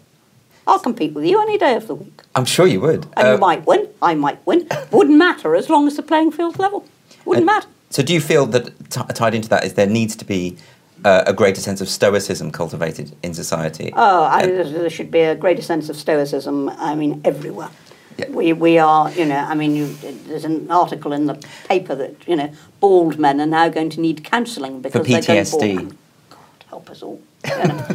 Speaker 2: I'll compete with you any day of the week.
Speaker 1: I'm sure you would.
Speaker 2: And
Speaker 1: Uh,
Speaker 2: you might win, I might win. Wouldn't matter as long as the playing field's level. Wouldn't
Speaker 1: Uh,
Speaker 2: matter.
Speaker 1: So, do you feel that t- tied into that is there needs to be uh, a greater sense of stoicism cultivated in society?
Speaker 2: Oh, I, there should be a greater sense of stoicism. I mean, everywhere.
Speaker 1: Yeah.
Speaker 2: We, we are, you know, I mean, you, there's an article in the paper that, you know, bald men are now going to need counselling because they're going
Speaker 1: PTSD.
Speaker 2: bald. God help us all. you know.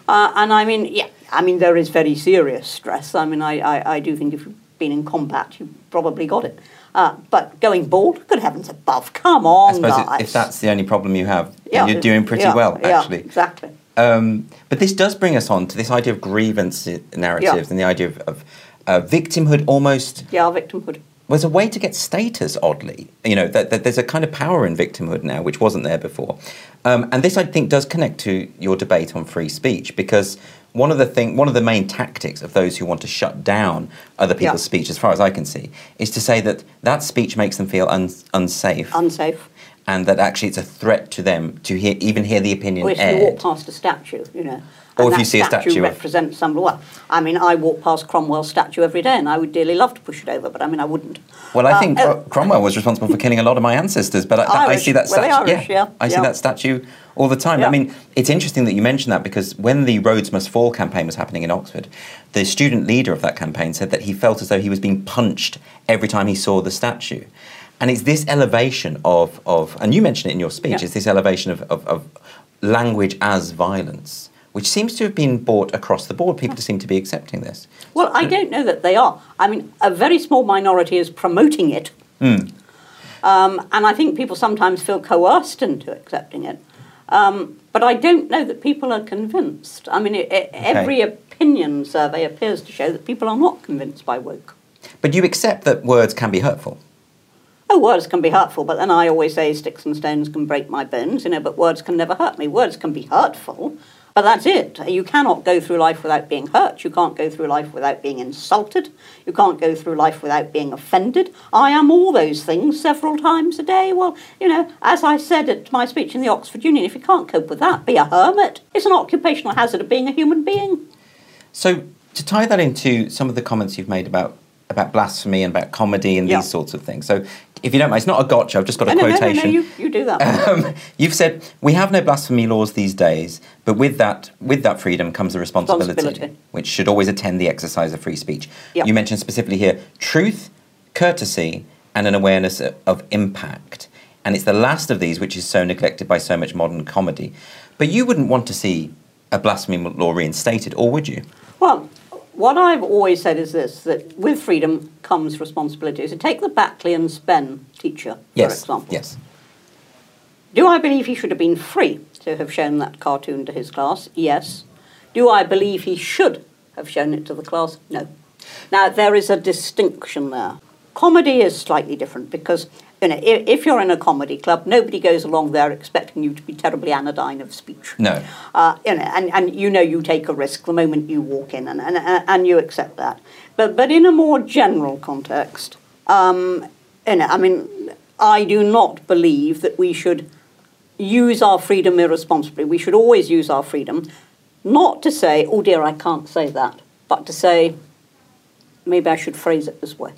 Speaker 2: uh, and I mean, yeah, I mean, there is very serious stress. I mean, I, I, I do think if you've been in combat, you've probably got it. Uh, but going bald, good heavens above, come on,
Speaker 1: I suppose
Speaker 2: guys.
Speaker 1: if that's the only problem you have,
Speaker 2: Yeah,
Speaker 1: you're doing pretty
Speaker 2: yeah,
Speaker 1: well,
Speaker 2: yeah,
Speaker 1: actually.
Speaker 2: exactly.
Speaker 1: Um, but this does bring us on to this idea of grievance narratives and the idea of, of uh, victimhood almost
Speaker 2: Yeah, victimhood.
Speaker 1: Was a way to get status, oddly. You know, that, that there's a kind of power in victimhood now, which wasn't there before. Um, and this, I think, does connect to your debate on free speech, because one of the thing, one of the main tactics of those who want to shut down other people's
Speaker 2: Yeah.
Speaker 1: speech, as far as I can see, is to say that that speech makes them feel un- unsafe,
Speaker 2: Unsafe.
Speaker 1: and that actually it's a threat to them to hear, even hear the opinion
Speaker 2: Or if you
Speaker 1: aired.
Speaker 2: walk past a statue, you know.
Speaker 1: Or if you see a statue
Speaker 2: represents somebody. Well, I mean, I walk past Cromwell's statue every day, and I would dearly love to push it over, but I mean, I wouldn't.
Speaker 1: Well, I
Speaker 2: Uh,
Speaker 1: think
Speaker 2: uh,
Speaker 1: Cromwell was responsible for killing a lot of my ancestors, but I, I
Speaker 2: Irish,
Speaker 1: see that statue.
Speaker 2: the Irish, yeah,
Speaker 1: I see
Speaker 2: yeah.
Speaker 1: that statue all the time. I mean, it's interesting that you mentioned that because when the Rhodes Must Fall campaign was happening in Oxford, the student leader of that campaign said that he felt as though he was being punched every time he saw the statue. And it's this elevation of, of and you mentioned it in your speech,
Speaker 2: Yeah.
Speaker 1: it's this elevation of, of, of language as violence, which seems to have been bought across the board. People seem to be accepting this.
Speaker 2: Well, I don't know that they are. I mean, a very small minority is promoting it.
Speaker 1: Hmm.
Speaker 2: Um, and I think people sometimes feel coerced into accepting it. Um, but I don't know that people are convinced. I mean, it, it, every opinion survey appears to show that people are not convinced by woke.
Speaker 1: But you accept that words can be hurtful.
Speaker 2: Oh, words can be hurtful, but then I always say sticks and stones can break my bones, you know, but words can never hurt me. Words can be hurtful, but that's it. You cannot go through life without being hurt. You can't go through life without being insulted. You can't go through life without being offended. I am all those things several times a day. Well, you know, as I said at my speech in the Oxford Union, if you can't cope with that, be a hermit. It's an occupational hazard of being a human being.
Speaker 1: So to tie that into some of the comments you've made about about blasphemy and about comedy and
Speaker 2: Yeah.
Speaker 1: these sorts of things. So if you don't mind, it's not a gotcha. I've just got a
Speaker 2: no, no, no, no,
Speaker 1: quotation.
Speaker 2: you, you do that.
Speaker 1: Um, you've said we have no blasphemy laws these days, but with that with that freedom comes the responsibility,
Speaker 2: Responsibility.
Speaker 1: which should always attend the exercise of free speech.
Speaker 2: Yep.
Speaker 1: You mentioned specifically here truth, courtesy, and an awareness of, of impact. And it's the last of these which is so neglected by so much modern comedy. But you wouldn't want to see a blasphemy law reinstated, or would you?
Speaker 2: Well, what I've always said is this that with freedom comes responsibility. So take the Batley and Spen teacher, for
Speaker 1: Yes.
Speaker 2: example.
Speaker 1: Yes.
Speaker 2: Do I believe he should have been free? to have shown that cartoon to his class? Yes. Do I believe he should have shown it to the class? No. Now, there is a distinction there. Comedy is slightly different because you know, if, if you're in a comedy club, nobody goes along there expecting you to be terribly anodyne of speech.
Speaker 1: No.
Speaker 2: Uh, you know, and, and you know you take a risk the moment you walk in, and, and, and you accept that. But, but in a more general context, um, you know, I mean, I do not believe that we should use our freedom irresponsibly. We should always use our freedom, not to say, oh dear, I can't say that, but to say, maybe I should phrase it this way.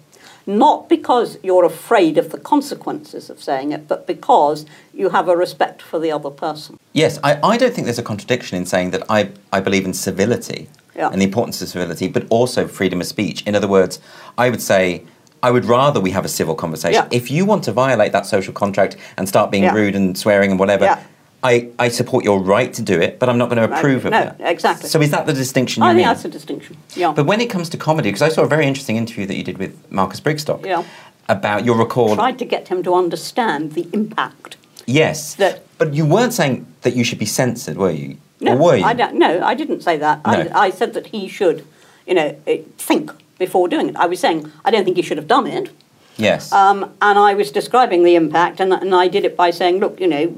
Speaker 2: Not because you're afraid of the consequences of saying it, but because you have a respect for the other person.
Speaker 1: Yes, I, I don't think there's a contradiction in saying that I, I believe in civility
Speaker 2: Yeah.
Speaker 1: and the importance of civility, but also freedom of speech. In other words, I would say I would rather we have a civil conversation.
Speaker 2: Yeah.
Speaker 1: If you want to violate that social contract and start being
Speaker 2: Yeah.
Speaker 1: rude and swearing and whatever,
Speaker 2: Yeah.
Speaker 1: I, I support your right to do it, but I'm not going to
Speaker 2: No,
Speaker 1: approve of
Speaker 2: no,
Speaker 1: it.
Speaker 2: exactly.
Speaker 1: So is that the distinction you
Speaker 2: I think
Speaker 1: mean?
Speaker 2: that's a distinction. Yeah.
Speaker 1: But when it comes to comedy, because I saw a very interesting interview that you did with Marcus Brigstocke
Speaker 2: Yeah.
Speaker 1: about your record.
Speaker 2: tried to get him to understand the impact.
Speaker 1: Yes,
Speaker 2: that-
Speaker 1: but you weren't saying that you should be censored, were you?
Speaker 2: No,
Speaker 1: or were you?
Speaker 2: I don't, no, I didn't say that.
Speaker 1: No.
Speaker 2: I, I said that he should, you know, eh, think before doing it. I was saying I don't think he should have done it.
Speaker 1: yes.
Speaker 2: Um, and I was describing the impact, and, and I did it by saying, look, you know,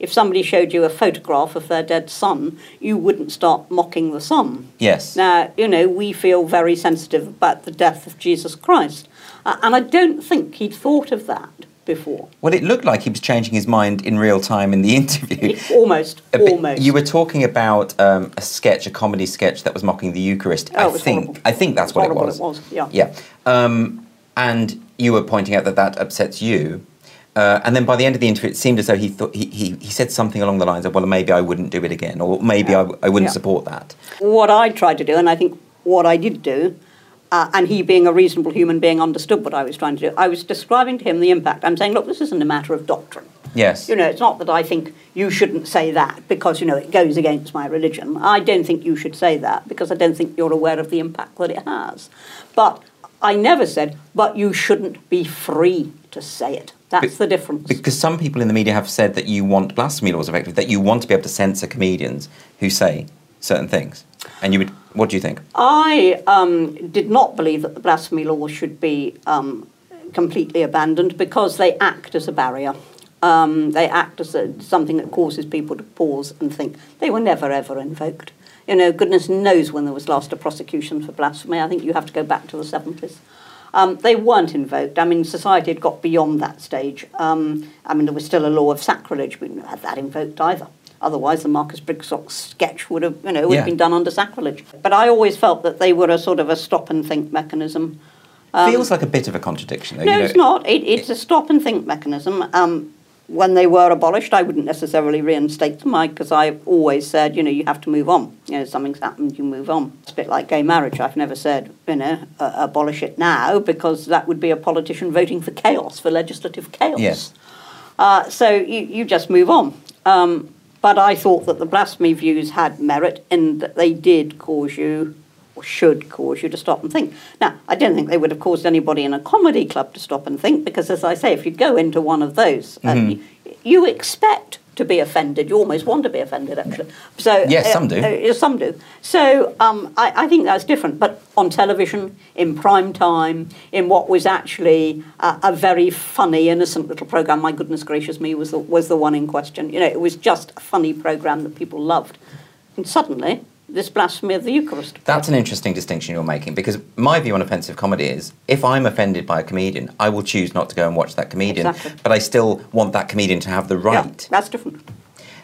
Speaker 2: if somebody showed you a photograph of their dead son, you wouldn't start mocking the son.
Speaker 1: yes.
Speaker 2: Now, you know, we feel very sensitive about the death of Jesus Christ. Uh, and I don't think he'd thought of that before.
Speaker 1: Well, it looked like he was changing his mind in real time in the interview.
Speaker 2: almost,
Speaker 1: bit-
Speaker 2: almost.
Speaker 1: You were talking about um, a sketch, a comedy sketch that was mocking the Eucharist.
Speaker 2: Oh,
Speaker 1: I
Speaker 2: it was
Speaker 1: think.
Speaker 2: horrible.
Speaker 1: I think that's
Speaker 2: It
Speaker 1: what it was.
Speaker 2: it was,
Speaker 1: Yeah. Um, and you were pointing out that that upsets you. Uh, and then by the end of the interview, it seemed as though he thought he, he, he said something along the lines of, "Well, maybe I wouldn't do it again, or maybe I, I wouldn't
Speaker 2: Yeah.
Speaker 1: support that."
Speaker 2: what I tried to do, and I think what I did do, uh, and he being a reasonable human being understood what I was trying to do, I was describing to him the impact. I'm saying, look, this isn't a matter of doctrine.
Speaker 1: Yes.
Speaker 2: You know, it's not that I think you shouldn't say that because, you know, it goes against my religion. I don't think you should say that because I don't think you're aware of the impact that it has. But I never said, but you shouldn't be free to say it. That's
Speaker 1: Be-
Speaker 2: the difference.
Speaker 1: Because some people in the media have said that you want blasphemy laws effective, that you want to be able to censor comedians who say certain things. And you would, what do you think?
Speaker 2: I um, did not believe that the blasphemy law should be um, completely abandoned because they act as a barrier. Um, they act as a, something that causes people to pause and think. They were never ever invoked. You know, goodness knows when there was last a prosecution for blasphemy. I think you have to go back to the 70s. Um, they weren't invoked. I mean, society had got beyond that stage. Um, I mean, there was still a law of sacrilege. We didn't have that invoked either. Otherwise, the Marcus Brigstocke sketch would have, you know, would
Speaker 1: Yeah.
Speaker 2: have been done under sacrilege. But I always felt that they were a sort of a stop and think mechanism.
Speaker 1: It feels like a bit of a contradiction, though.
Speaker 2: Um, No,
Speaker 1: you know.
Speaker 2: it's not. It, it's a stop and think mechanism. Um, when they were abolished, I wouldn't necessarily reinstate them because I've always said, you know, you have to move on. You know, something's happened, you move on. It's a bit like gay marriage. I've never said, you know, uh, abolish it now because that would be a politician voting for chaos, for legislative chaos.
Speaker 1: Yes.
Speaker 2: Uh, so you, you just move on. Um, but I thought that the blasphemy views had merit in that they did cause you, should cause you, to stop and think. Now, I don't think they would have caused anybody in a comedy club to stop and think, because as I say, if you go into one of those, uh,
Speaker 1: Mm-hmm.
Speaker 2: you, you expect to be offended. You almost want to be offended, actually. So
Speaker 1: Yes, some do.
Speaker 2: uh, some do. So um, I, I think that's different. But on television, in prime time, in what was actually a, a very funny, innocent little program, my goodness gracious me, was the, was the one in question. You know, it was just a funny program that people loved. And suddenly, this blasphemy of the Eucharist.
Speaker 1: That's an interesting distinction you're making because my view on offensive comedy is if I'm offended by a comedian, I will choose not to go and watch that comedian,
Speaker 2: Exactly.
Speaker 1: but I still want that comedian to have the right.
Speaker 2: Yeah, that's different.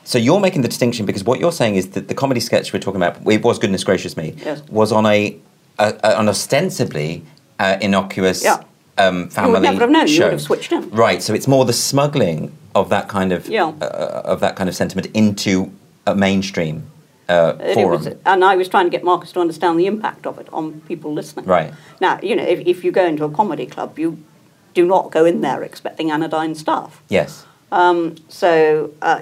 Speaker 1: So you're making the distinction because what you're saying is that the comedy sketch we're talking about, it was goodness gracious me,
Speaker 2: Yes.
Speaker 1: was on a, a, a an ostensibly uh, innocuous
Speaker 2: Yeah.
Speaker 1: um, family
Speaker 2: never have known, you
Speaker 1: show.
Speaker 2: would have switched in.
Speaker 1: Right. So it's more the smuggling of that kind of
Speaker 2: Yeah.
Speaker 1: uh, of that kind of sentiment into a mainstream uh, forum.
Speaker 2: was- and I was trying to get Marcus to understand the impact of it on people listening.
Speaker 1: Right.
Speaker 2: Now, you know, if, if you go into a comedy club, you do not go in there expecting anodyne stuff.
Speaker 1: Yes.
Speaker 2: Um, so, uh,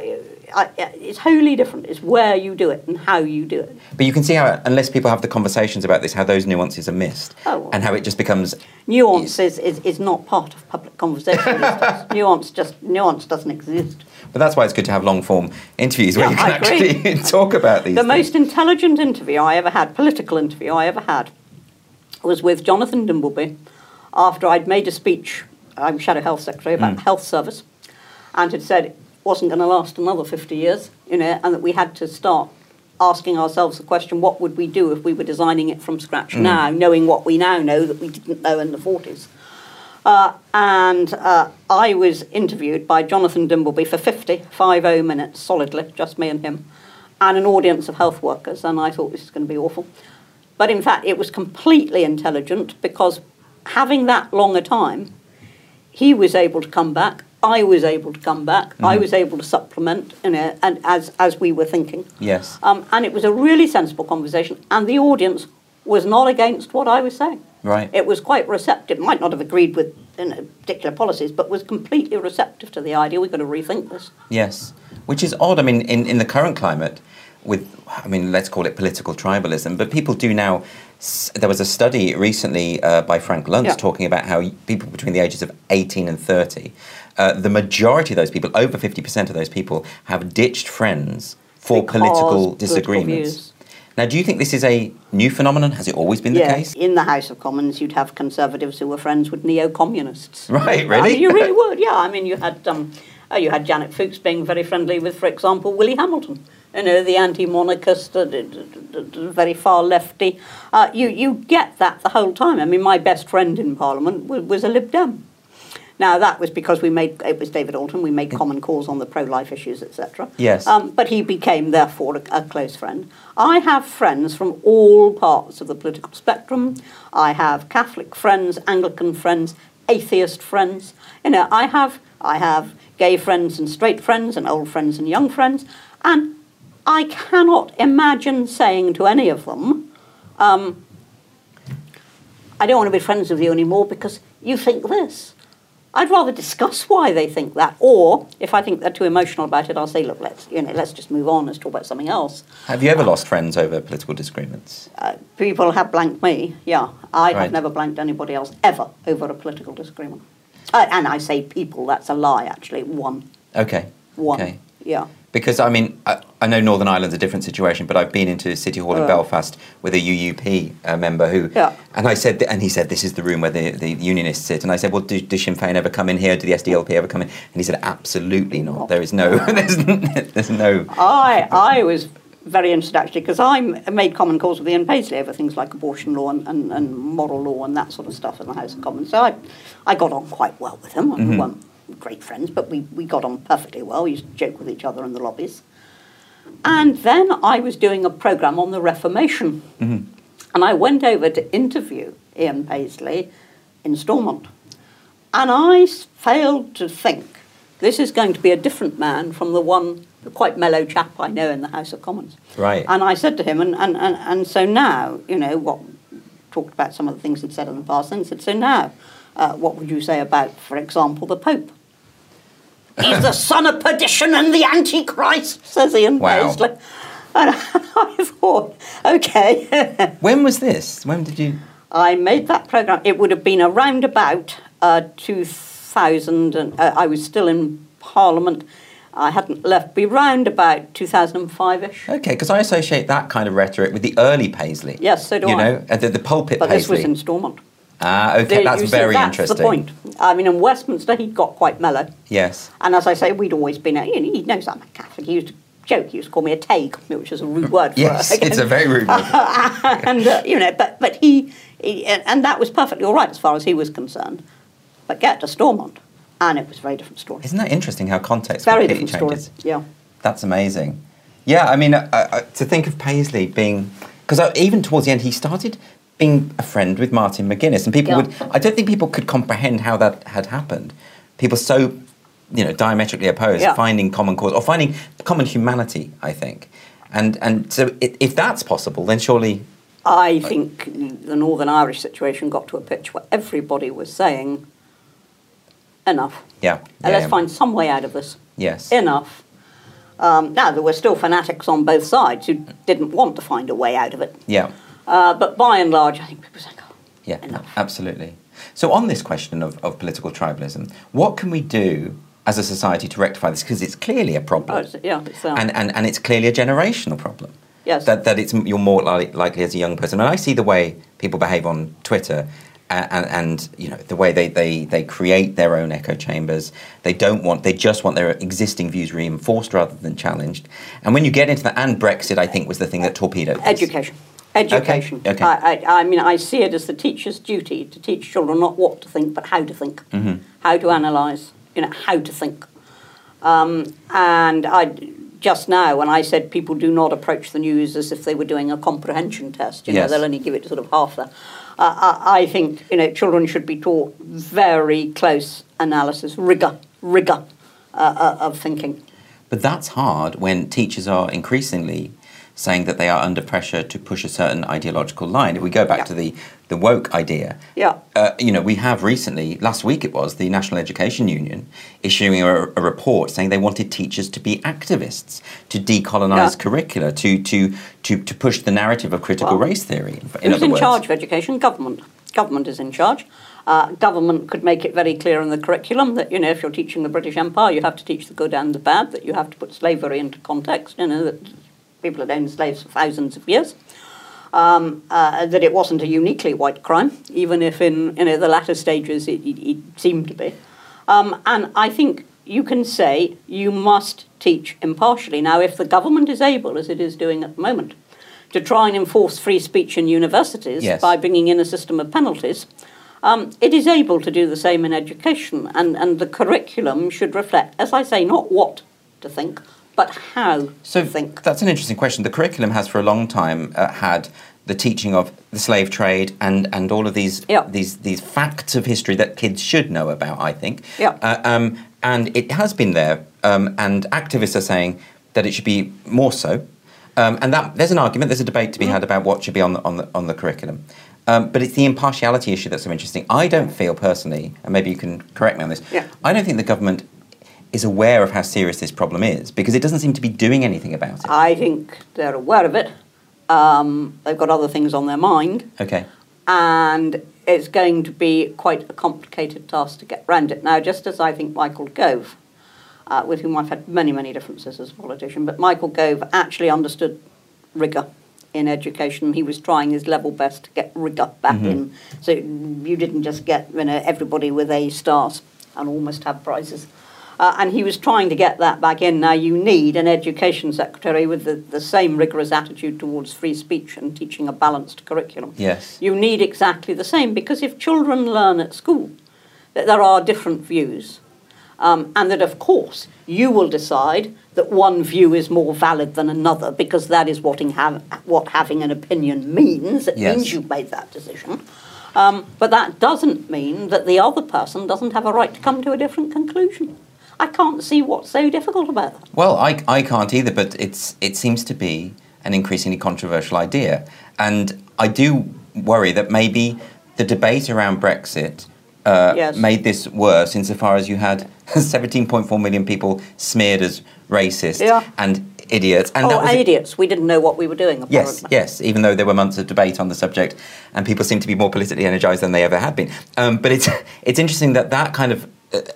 Speaker 2: I, it's wholly different. It's where you do it and how you do it.
Speaker 1: But you can see how, unless people have the conversations about this, how those nuances are missed,
Speaker 2: Oh.
Speaker 1: and how it just becomes
Speaker 2: Nuance is, is, is not part of public conversation. nuance just nuance doesn't exist.
Speaker 1: But that's why it's good to have long form interviews where
Speaker 2: Yeah,
Speaker 1: you can actually talk about these.
Speaker 2: The
Speaker 1: things.
Speaker 2: most intelligent interview I ever had, political interview I ever had, was with Jonathan Dimbleby after I'd made a speech. I'm Shadow Health Secretary about hmm. the health service, and had said it wasn't going to last another 50 years, you know, and that we had to start asking ourselves the question: What would we do if we were designing it from scratch hmm. now, knowing what we now know that we didn't know in the 40s? Uh, and uh, I was interviewed by Jonathan Dimbleby for 50, 50 minutes solidly, just me and him, and an audience of health workers. And I thought this is going to be awful. But in fact, it was completely intelligent because having that long a time, he was able to come back. I was able to come back. I was able to supplement, you know, and as as we were thinking.
Speaker 1: Yes.
Speaker 2: Um, and it was a really sensible conversation, and the audience was not against what I was saying.
Speaker 1: Right.
Speaker 2: It was quite receptive. Might not have agreed with you know, particular policies, but was completely receptive to the idea we've got to rethink this.
Speaker 1: Yes, which is odd. I mean, in, in the current climate, with I mean, let's call it political tribalism, but people do now. There was a study recently uh, by Frank Luntz
Speaker 2: Yeah.
Speaker 1: talking about how people between the ages of 18 and 30, uh, the majority of those people, over 50% of those people, have ditched friends for
Speaker 2: Because
Speaker 1: political
Speaker 2: political
Speaker 1: disagreements. Now, do you think this is a new phenomenon? Has it always been the
Speaker 2: Yes.
Speaker 1: case?
Speaker 2: In the House of Commons, you'd have conservatives who were friends with neo-communists.
Speaker 1: Right,
Speaker 2: I
Speaker 1: really?
Speaker 2: mean, you really would. Yeah. I mean, you had um, uh, you had Janet Fookes being very friendly with, for example, Willie Hamilton. You know, the anti-monarchist, uh, very far lefty. Uh, you you get that the whole time. I mean, my best friend in Parliament was, was a Lib Dem. Now that was because we made it was David Alton. We made common cause on the pro-life issues, etc.
Speaker 1: Yes.
Speaker 2: Um, but he became therefore a, a close friend. I have friends from all parts of the political spectrum. I have Catholic friends, Anglican friends, atheist friends. You know, I have I have gay friends and straight friends, and old friends and young friends, and I cannot imagine saying to any of them. Um, I don't want to be friends with you anymore because you think this. I'd rather discuss why they think that, or if I think they're too emotional about it, I'll say, look, let's you know, let's just move on. Let's talk about something else.
Speaker 1: Have you ever lost friends over political disagreements?
Speaker 2: Uh, people have blanked me. Yeah, I
Speaker 1: Right.
Speaker 2: have never blanked anybody else ever over a political disagreement. Uh, and I say people. That's a lie. Actually, one,
Speaker 1: Okay.
Speaker 2: one.
Speaker 1: Okay.
Speaker 2: Yeah.
Speaker 1: Because I mean, I, I know Northern Ireland's a different situation, but I've been into City Hall in. Belfast with a UUP uh, member who,
Speaker 2: Yeah.
Speaker 1: and I said, and he said, this is the room where the, the unionists sit, and I said, well, do, do Sinn Féin ever come in here? Do the SDLP ever come in? And he said, absolutely not. There is no, there's, there's no.
Speaker 2: I I was very interested actually because I made common cause with Ian Paisley over things like abortion law and, and, and moral law and that sort of stuff in the House of Commons. So I, I got on quite well with him.
Speaker 1: Mm-hmm.
Speaker 2: Great friends, but we, we got on perfectly well. We used to joke with each other in the lobbies. And then I was doing a programme on the Reformation.
Speaker 1: Mm-hmm.
Speaker 2: And I went over to interview Ian Paisley in Stormont. And I failed to think this is going to be a different man from the one, the quite mellow chap I know in the House of Commons.
Speaker 1: Right.
Speaker 2: And I said to him, and, and, and, and so now, you know, what talked about some of the things he'd said in the past, and said, so now, uh, what would you say about, for example, the Pope? He's the son of perdition and the Antichrist, says Ian
Speaker 1: Wow.
Speaker 2: Paisley. And I thought, okay.
Speaker 1: When was this? When did you?
Speaker 2: I made that program. It would have been around about uh, 2000, and uh, I was still in Parliament. I hadn't left. Be round about 2005ish.
Speaker 1: Okay, because I associate that kind of rhetoric with the early Paisley.
Speaker 2: Yes, so do
Speaker 1: you
Speaker 2: I.
Speaker 1: You know, the, the pulpit
Speaker 2: But this
Speaker 1: Paisley.
Speaker 2: was in Stormont.
Speaker 1: Ah, okay,
Speaker 2: The-
Speaker 1: that's
Speaker 2: see,
Speaker 1: very
Speaker 2: that's
Speaker 1: interesting.
Speaker 2: the point. I mean, in Westminster, he'd got quite mellow.
Speaker 1: Yes.
Speaker 2: And as I say, we'd always been, a- you know, he knows I'm a Catholic. He used to joke, he used to call me a Taig, which is a rude word for
Speaker 1: Yes,
Speaker 2: again.
Speaker 1: it's a very rude word.
Speaker 2: and uh, you know, but but he, he and that was perfectly all right as far as he was concerned. But get to Stormont, and it was a very different story.
Speaker 1: Isn't that interesting how context
Speaker 2: Very different story.
Speaker 1: changes?
Speaker 2: Yeah.
Speaker 1: That's amazing. Yeah, I mean, uh, uh, to think of Paisley being, because uh, even towards the end, he started being a friend with Martin McGuinness, and people
Speaker 2: Yeah.
Speaker 1: would, I don't think people could comprehend how that had happened. People so, you know, diametrically opposed,
Speaker 2: Yeah.
Speaker 1: finding common cause or finding common humanity. I think, and and so i if that's possible, then surely,
Speaker 2: I think the Northern Irish situation got to a pitch where everybody was saying, enough.
Speaker 1: yeah.
Speaker 2: And
Speaker 1: yeah,
Speaker 2: let's find some way out of this.
Speaker 1: Yes.
Speaker 2: Enough. Um, now, there were still fanatics on both sides who didn't want to find a way out of it.
Speaker 1: Yeah.
Speaker 2: Uh, but by and large, I think people say, oh,
Speaker 1: Yeah,
Speaker 2: enough.
Speaker 1: absolutely. So, on this question of, of political tribalism, what can we do as a society to rectify this? Because it's clearly a
Speaker 2: Oh,
Speaker 1: problem.
Speaker 2: it's, yeah, it's, uh,
Speaker 1: and, and, and it's clearly a generational problem.
Speaker 2: Yes.
Speaker 1: That, that it's, you're more li- likely as a young person. And I see the way people behave on Twitter and, and, and you know the way they, they, they create their own echo chambers. They don't want they just want their existing views reinforced rather than challenged. And when you get into that, and Brexit, I think was the thing that torpedoed this.
Speaker 2: Education. Education.
Speaker 1: okay.
Speaker 2: I, I, I mean, I see it as the teacher's duty to teach children not what to think, but how to think,
Speaker 1: Mm-hmm.
Speaker 2: how to analyse, you know, how to think. Um, and I just now, when I said people do not approach the news as if they were doing a comprehension test, you know, they'll only give it sort of half the. Uh, I, I think you know children should be taught very close analysis, rigor, rigor uh, uh, of thinking.
Speaker 1: But that's hard when teachers are increasingly saying that they are under pressure to push a certain ideological line. If we go back
Speaker 2: Yeah.
Speaker 1: to the, the woke idea,
Speaker 2: Yeah.
Speaker 1: uh, you know, we have recently, last week it was, the National Education Union issuing a, a report saying they wanted teachers to be activists, to decolonise
Speaker 2: Yeah.
Speaker 1: curricula, to, to, to, to push the narrative of critical
Speaker 2: Well,
Speaker 1: race theory. In
Speaker 2: Who's
Speaker 1: other
Speaker 2: in
Speaker 1: words.
Speaker 2: charge of education? Government. Government is in charge. Uh, government could make it very clear in the curriculum that you know if you're teaching the British Empire, you have to teach the good and the bad. That you have to put slavery into context. You know that people had owned slaves for thousands of years. Um, uh, that it wasn't a uniquely white crime, even if in you know the latter stages it, it, it seemed to be. Um, and I think you can say you must teach impartially. Now, if the government is able, as it is doing at the moment, to try and enforce free speech in universities
Speaker 1: Yes.
Speaker 2: by bringing in a system of penalties, um, it is able to do the same in education. And, and the curriculum should reflect, as I say, not what to think, but how
Speaker 1: So
Speaker 2: think.
Speaker 1: that's an interesting question. The curriculum has for a long time uh, had the teaching of the slave trade and, and all of these
Speaker 2: Yeah.
Speaker 1: these these facts of history that kids should know about. I think.
Speaker 2: Yeah.
Speaker 1: Uh, um, and it has been there, um, and activists are saying that it should be more so. Um, and that there's an argument, there's a debate to be
Speaker 2: Mm-hmm.
Speaker 1: had about what should be on the on the on the curriculum. Um, but it's the impartiality issue that's so interesting. I don't feel personally, and maybe you can correct me on this.
Speaker 2: Yeah.
Speaker 1: I don't think the government is aware of how serious this problem is because it doesn't seem to be doing anything about it.
Speaker 2: I think they're aware of it. Um, they've got other things on their mind.
Speaker 1: Okay.
Speaker 2: and it's going to be quite a complicated task to get round it. Now, just as I think Michael Gove, uh, with whom I've had many, many differences as a politician, but Michael Gove actually understood rigour in education. He was trying his level best to get rigour back in, so you didn't just get you know everybody with A stars and almost have prizes. Uh, and he was trying to get that back in. Now, you need an education secretary with the, the same rigorous attitude towards free speech and teaching a balanced curriculum.
Speaker 1: Yes.
Speaker 2: You need exactly the same because if children learn at school that there are different views, um, and that of course you will decide that one view is more valid than another because that is what, in have, what having an opinion means. It
Speaker 1: Yes.
Speaker 2: means you've made that decision. Um, but that doesn't mean that the other person doesn't have a right to come to a different conclusion. I can't see what's so difficult about that.
Speaker 1: Well, I, I can't either, but it's it seems to be an increasingly controversial idea, and I do worry that maybe the debate around Brexit uh,
Speaker 2: Yes.
Speaker 1: made this worse insofar as you had 17.4 million people smeared as racist
Speaker 2: Yeah.
Speaker 1: and idiots, and
Speaker 2: oh, idiots! We didn't know what we were doing. Apparently.
Speaker 1: Yes, yes. Even though there were months of debate on the subject, and people seem to be more politically energised than they ever had been. Um, but it's it's interesting that that kind of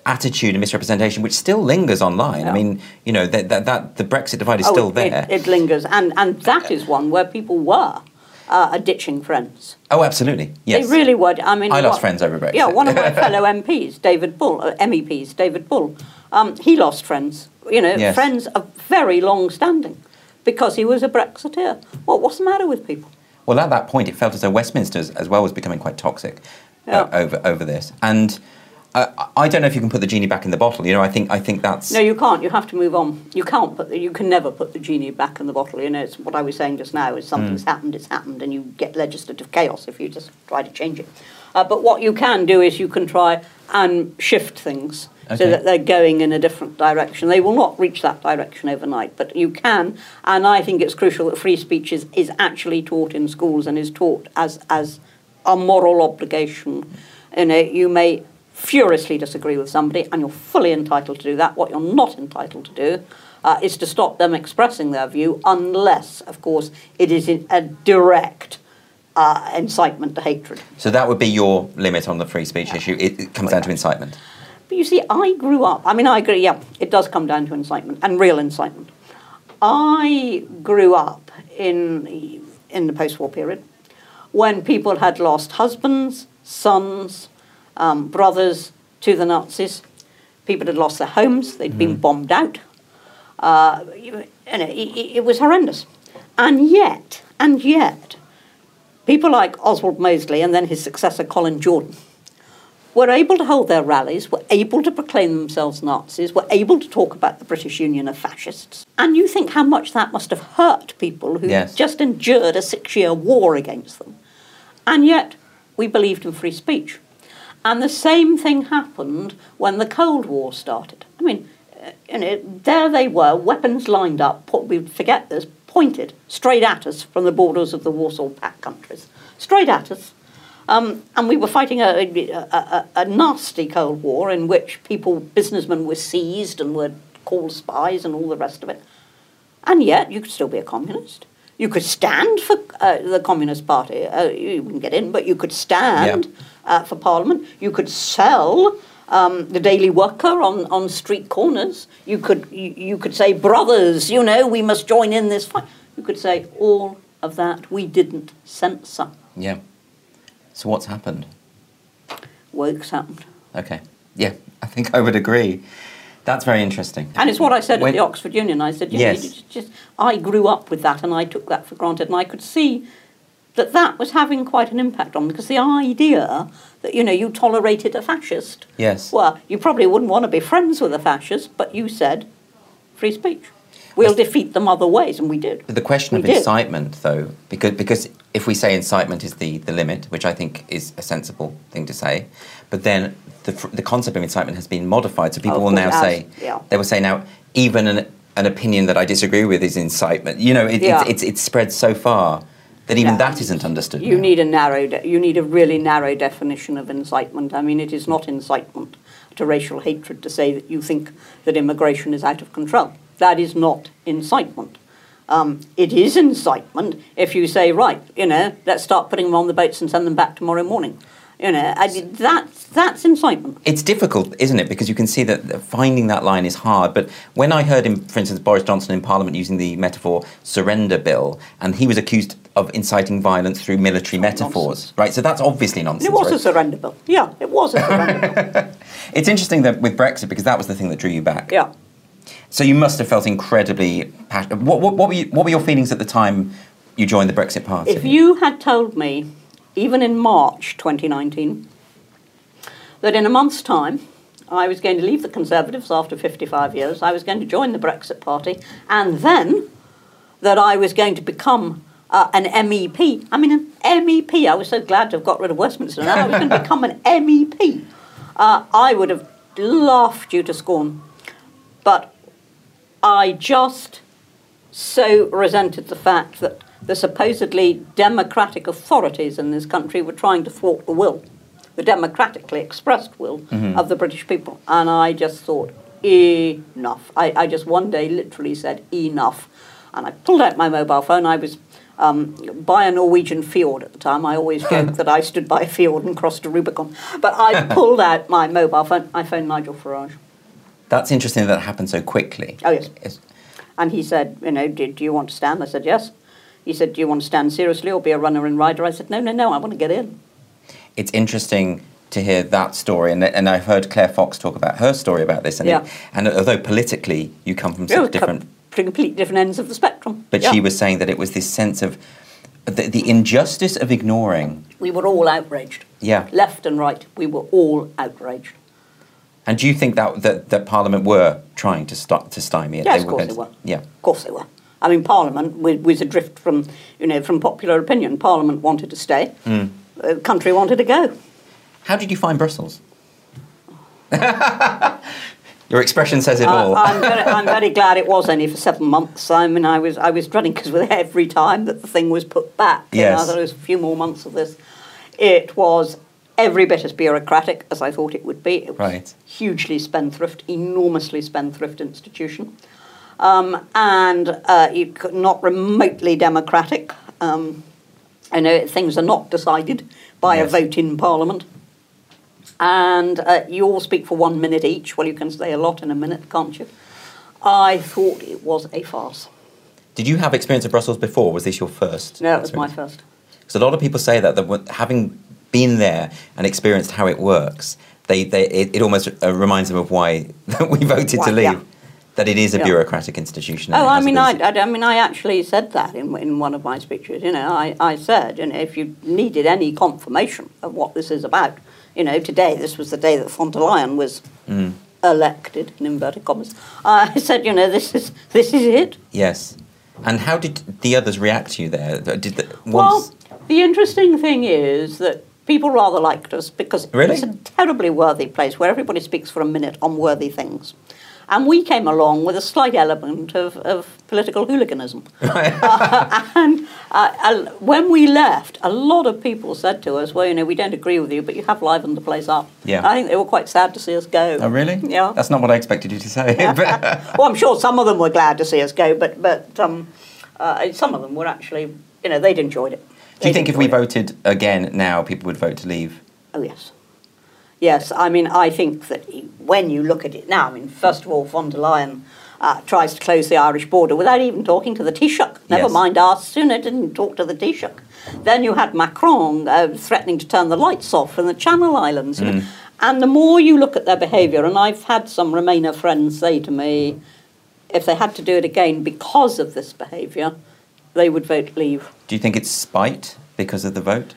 Speaker 1: attitude and misrepresentation, which still lingers online. I mean, you know, that, that, that the Brexit divide is
Speaker 2: Oh,
Speaker 1: still
Speaker 2: it-
Speaker 1: there.
Speaker 2: It, it lingers, and and that is one where people were uh, ditching friends.
Speaker 1: oh, absolutely. Yes.
Speaker 2: They really were. I mean,
Speaker 1: I lost
Speaker 2: what-
Speaker 1: friends over Brexit.
Speaker 2: Yeah, one of my fellow MPs, David Bull, uh, MEPs, David Bull, um, he lost friends. You know,
Speaker 1: Yes.
Speaker 2: friends of very long standing, because he was a Brexiteer. Well, what's the matter with people?
Speaker 1: Well, at that point, it felt as though Westminster as- well was becoming quite toxic uh, over over this. And uh, I don't know if you can put the genie back in the bottle. You know, I think I think that's
Speaker 2: No, you can't. You have to move on. You can't put. The, you can never put the genie back in the bottle. You know, it's what I was saying just now. Is something's
Speaker 1: Hmm.
Speaker 2: happened, it's happened, and you get legislative chaos if you just try to change it. Uh, but what you can do is you can try and shift things
Speaker 1: Okay.
Speaker 2: so that they're going in a different direction. They will not reach that direction overnight, but you can. And I think it's crucial that free speech is, is actually taught in schools and is taught as as a moral obligation. You know, you may furiously disagree with somebody, and you're fully entitled to do that. What you're not entitled to do uh, is to stop them expressing their view, unless, of course, it is a direct uh, incitement to hatred.
Speaker 1: So that would be your limit on the free speech issue. It, it comes down to incitement.
Speaker 2: But you see, I grew up. I mean, I agree. Yeah, it does come down to incitement and real incitement. I grew up in in the post-war period when people had lost husbands, sons, um, brothers to the Nazis. People had lost their homes. they had been bombed out. Uh, you, you know, it, it was horrendous. And yet, and yet, people like Oswald Mosley and then his successor Colin Jordan were able to hold their rallies, were able to proclaim themselves Nazis, were able to talk about the British Union of fascists. And you think how much that must have hurt people who
Speaker 1: Yes.
Speaker 2: just endured a six year war against them. And yet, we believed in free speech. And the same thing happened when the Cold War started. I mean, uh, you know, there they were, weapons lined up, we forget this, pointed straight at us from the borders of the Warsaw Pact countries. Straight at us. Um, and we were fighting a, a, a, a nasty Cold War in which people, businessmen, were seized and were called spies and all the rest of it. And yet, you could still be a communist. You could stand for uh, the Communist Party. Uh, you wouldn't get in, but you could stand
Speaker 1: Yeah.
Speaker 2: Uh, for Parliament. You could sell um, the Daily Worker on, on street corners. You could you, you could say, brothers, you know, we must join in this fight. You could say all of that. We didn't censor.
Speaker 1: Yeah. So what's happened?
Speaker 2: Works happened.
Speaker 1: Okay. Yeah, I think I would agree. That's very interesting.
Speaker 2: And it's what I said
Speaker 1: When-
Speaker 2: at the Oxford Union. I said,
Speaker 1: Yes.
Speaker 2: know, just, I grew up with that and I took that for granted. And I could see that that was having quite an impact on because the idea that, you know, you tolerated a fascist.
Speaker 1: Yes.
Speaker 2: Well, you probably wouldn't want to be friends with a fascist, but you said free speech. We'll defeat them other ways, and we did.
Speaker 1: But the question
Speaker 2: We
Speaker 1: of
Speaker 2: did.
Speaker 1: incitement, though, because because if we say incitement is the, the limit, which I think is a sensible thing to say, but then the, the concept of incitement has been modified, so people
Speaker 2: Of
Speaker 1: will now
Speaker 2: has,
Speaker 1: say
Speaker 2: yeah.
Speaker 1: they will say now even an, an opinion that I disagree with is incitement. You know, it,
Speaker 2: Yeah.
Speaker 1: it's, it's it's spread so far that even
Speaker 2: Yeah.
Speaker 1: that isn't understood.
Speaker 2: You
Speaker 1: now.
Speaker 2: need a narrow, de- you need a really narrow definition of incitement. I mean, it is not incitement to racial hatred to say that you think that immigration is out of control. That is not incitement. Um, it is incitement if you say, right, you know, let's start putting them on the boats and send them back tomorrow morning. You know, I mean, that's that's incitement.
Speaker 1: It's difficult, isn't it? Because you can see that finding that line is hard. But when I heard him, for instance, Boris Johnson in Parliament using the metaphor surrender bill, and he was accused of inciting violence through military metaphors,
Speaker 2: nonsense.
Speaker 1: right? So that's obviously nonsense.
Speaker 2: It was
Speaker 1: right?
Speaker 2: a surrender bill. Yeah, it was a surrender bill.
Speaker 1: It's interesting that with Brexit, because that was the thing that drew you back.
Speaker 2: Yeah.
Speaker 1: So you must have felt incredibly passionate. What, what, what, were you, what were your feelings at the time you joined the Brexit Party?
Speaker 2: If you had told me, even in March 2019, that in a month's time I was going to leave the Conservatives after 55 years, I was going to join the Brexit Party, and then that I was going to become uh, an MEP. I mean, an MEP. I was so glad to have got rid of Westminster. Now I was going to become an MEP. Uh, I would have laughed you to scorn. But I just so resented the fact that the supposedly democratic authorities in this country were trying to thwart the will, the democratically expressed will of the British people. And I just thought, enough. I, I just one day literally said, enough. And I pulled out my mobile phone. I was um, by a Norwegian fjord at the time. I always joke that I stood by a fjord and crossed a Rubicon. But I pulled out my mobile phone. I phoned Nigel Farage.
Speaker 1: That's interesting that it happened so quickly.
Speaker 2: Oh, yes. And he said, you know, do, do you want to stand? I said, yes. He said, do you want to stand seriously or be a runner and rider? I said, no, no, no, I want to get in.
Speaker 1: it's interesting to hear that story, and, and I've heard Claire Fox talk about her story about this. And,
Speaker 2: Yeah.
Speaker 1: it, and although politically you come from such different,
Speaker 2: Completely different ends of the spectrum.
Speaker 1: but
Speaker 2: Yeah.
Speaker 1: she was saying that it was this sense of the, the injustice of ignoring.
Speaker 2: We were all outraged.
Speaker 1: Yeah.
Speaker 2: Left and right, we were all outraged.
Speaker 1: And do you think that that, that Parliament were trying to stop to stymie it?
Speaker 2: Yes, of
Speaker 1: were
Speaker 2: course
Speaker 1: going
Speaker 2: they
Speaker 1: to-
Speaker 2: were.
Speaker 1: Yeah.
Speaker 2: Of course they were. I mean, Parliament was, adrift from, you know, from popular opinion. Parliament wanted to stay. The country wanted to go.
Speaker 1: How did you find Brussels? Your expression says it all.
Speaker 2: Uh, I'm, very, I'm very glad it was only for seven months. I mean, I was I was dreading because with every time that the thing was put back, you know,
Speaker 1: Yes.
Speaker 2: there was a few more months of this. It was every bit as bureaucratic as I thought it would be. It was
Speaker 1: Right.
Speaker 2: hugely spendthrift, enormously spendthrift institution. Um, and uh, not remotely democratic. Um, I know things are not decided by
Speaker 1: Yes.
Speaker 2: a vote in Parliament. And uh, you all speak for one minute each. Well, you can say a lot in a minute, can't you? I thought it was a farce.
Speaker 1: Did you have experience of Brussels before? Was this your first?
Speaker 2: No, it was my first.
Speaker 1: Because a lot of people say that, that having been there and experienced how it works, they, they it, it almost uh, reminds them of why we voted to leave.
Speaker 2: yeah.
Speaker 1: That it is a
Speaker 2: Yeah.
Speaker 1: bureaucratic institution.
Speaker 2: Oh, I mean, I, I, I mean, I actually said that in, in one of my speeches. You know, I, I said, you know, if you needed any confirmation of what this is about, you know, today, this was the day that von der Leyen was
Speaker 1: Mm.
Speaker 2: elected, in inverted commas. I said, you know, this is this is it.
Speaker 1: Yes. And how did the others react to you there? Did the,
Speaker 2: Well, the interesting thing is that people rather liked us because
Speaker 1: Really?
Speaker 2: it's a terribly worthy place where everybody speaks for a minute on worthy things. And we came along with a slight element of, of political hooliganism. and uh, uh, when we left, a lot of people said to us, well, you know, we don't agree with you, but you have livened the place up.
Speaker 1: Yeah.
Speaker 2: I think they were quite sad to see us go.
Speaker 1: oh, really?
Speaker 2: Yeah.
Speaker 1: That's not what I expected you to say.
Speaker 2: well, I'm sure some of them were glad to see us go, but, but um, uh, some of them were actually, you know, they'd enjoyed it.
Speaker 1: Do you think if we
Speaker 2: it.
Speaker 1: voted again now, people would vote to leave?
Speaker 2: Oh, yes. Yes, I mean, I think that when you look at it now, I mean, first of all, von der Leyen uh, tries to close the Irish border without even talking to the Taoiseach. Never
Speaker 1: Yes.
Speaker 2: mind our Sunak didn't talk to the Taoiseach. Then you had Macron uh, threatening to turn the lights off in the Channel Islands. know. And the more you look at their behaviour, and I've had some Remainer friends say to me, if they had to do it again because of this behaviour, they would vote leave.
Speaker 1: Do you think it's spite because of the vote?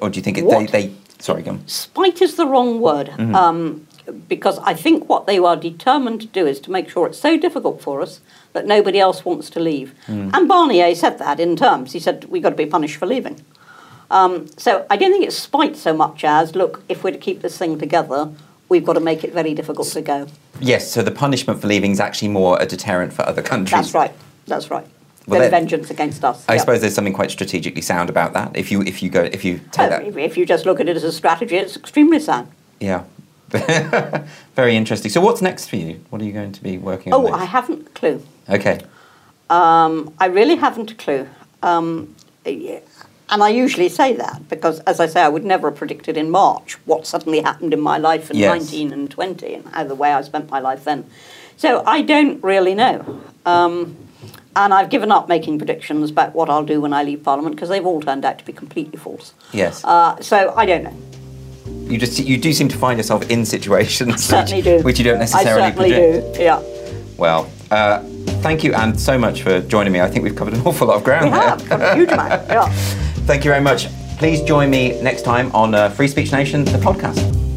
Speaker 1: Or do you think it, they, they. Sorry, on.
Speaker 2: spite is the wrong word um, because I think what they are determined to do is to make sure it's so difficult for us that nobody else wants to leave. And Barnier said that in terms. He said we've got to be punished for leaving. Um, so I don't think it's spite so much as look, if we're to keep this thing together, we've got to make it very difficult to go.
Speaker 1: Yes, so the punishment for leaving is actually more a deterrent for other countries.
Speaker 2: That's right. That's right.
Speaker 1: Well,
Speaker 2: Then vengeance against us.
Speaker 1: I
Speaker 2: yeah.
Speaker 1: suppose there's something quite strategically sound about that. If you if you go if you take
Speaker 2: Oh,
Speaker 1: that,
Speaker 2: if, if you just look at it as a strategy, it's extremely sound.
Speaker 1: yeah, very interesting. So what's next for you? What are you going to be working on?
Speaker 2: Oh,
Speaker 1: next?
Speaker 2: I haven't a clue.
Speaker 1: Okay,
Speaker 2: Um, I really haven't a clue. Um, and I usually say that because, as I say, I would never have predicted in March what suddenly happened in my life in
Speaker 1: Yes.
Speaker 2: 19 and 20 and how the way I spent my life then. So I don't really know. Um, and I've given up making predictions about what I'll do when I leave Parliament because they've all turned out to be completely false.
Speaker 1: yes.
Speaker 2: Uh, so I don't know.
Speaker 1: you just you do seem to find yourself in situations
Speaker 2: Certainly
Speaker 1: which,
Speaker 2: do.
Speaker 1: which you don't necessarily
Speaker 2: I certainly
Speaker 1: predict.
Speaker 2: do. Yeah.
Speaker 1: Well, uh, thank you, Ann, so much for joining me. I think we've covered an awful lot of ground
Speaker 2: We
Speaker 1: there.
Speaker 2: have. Covered a huge amount. Yeah.
Speaker 1: Thank you very much. Please join me next time on uh, Free Speech Nation, the podcast.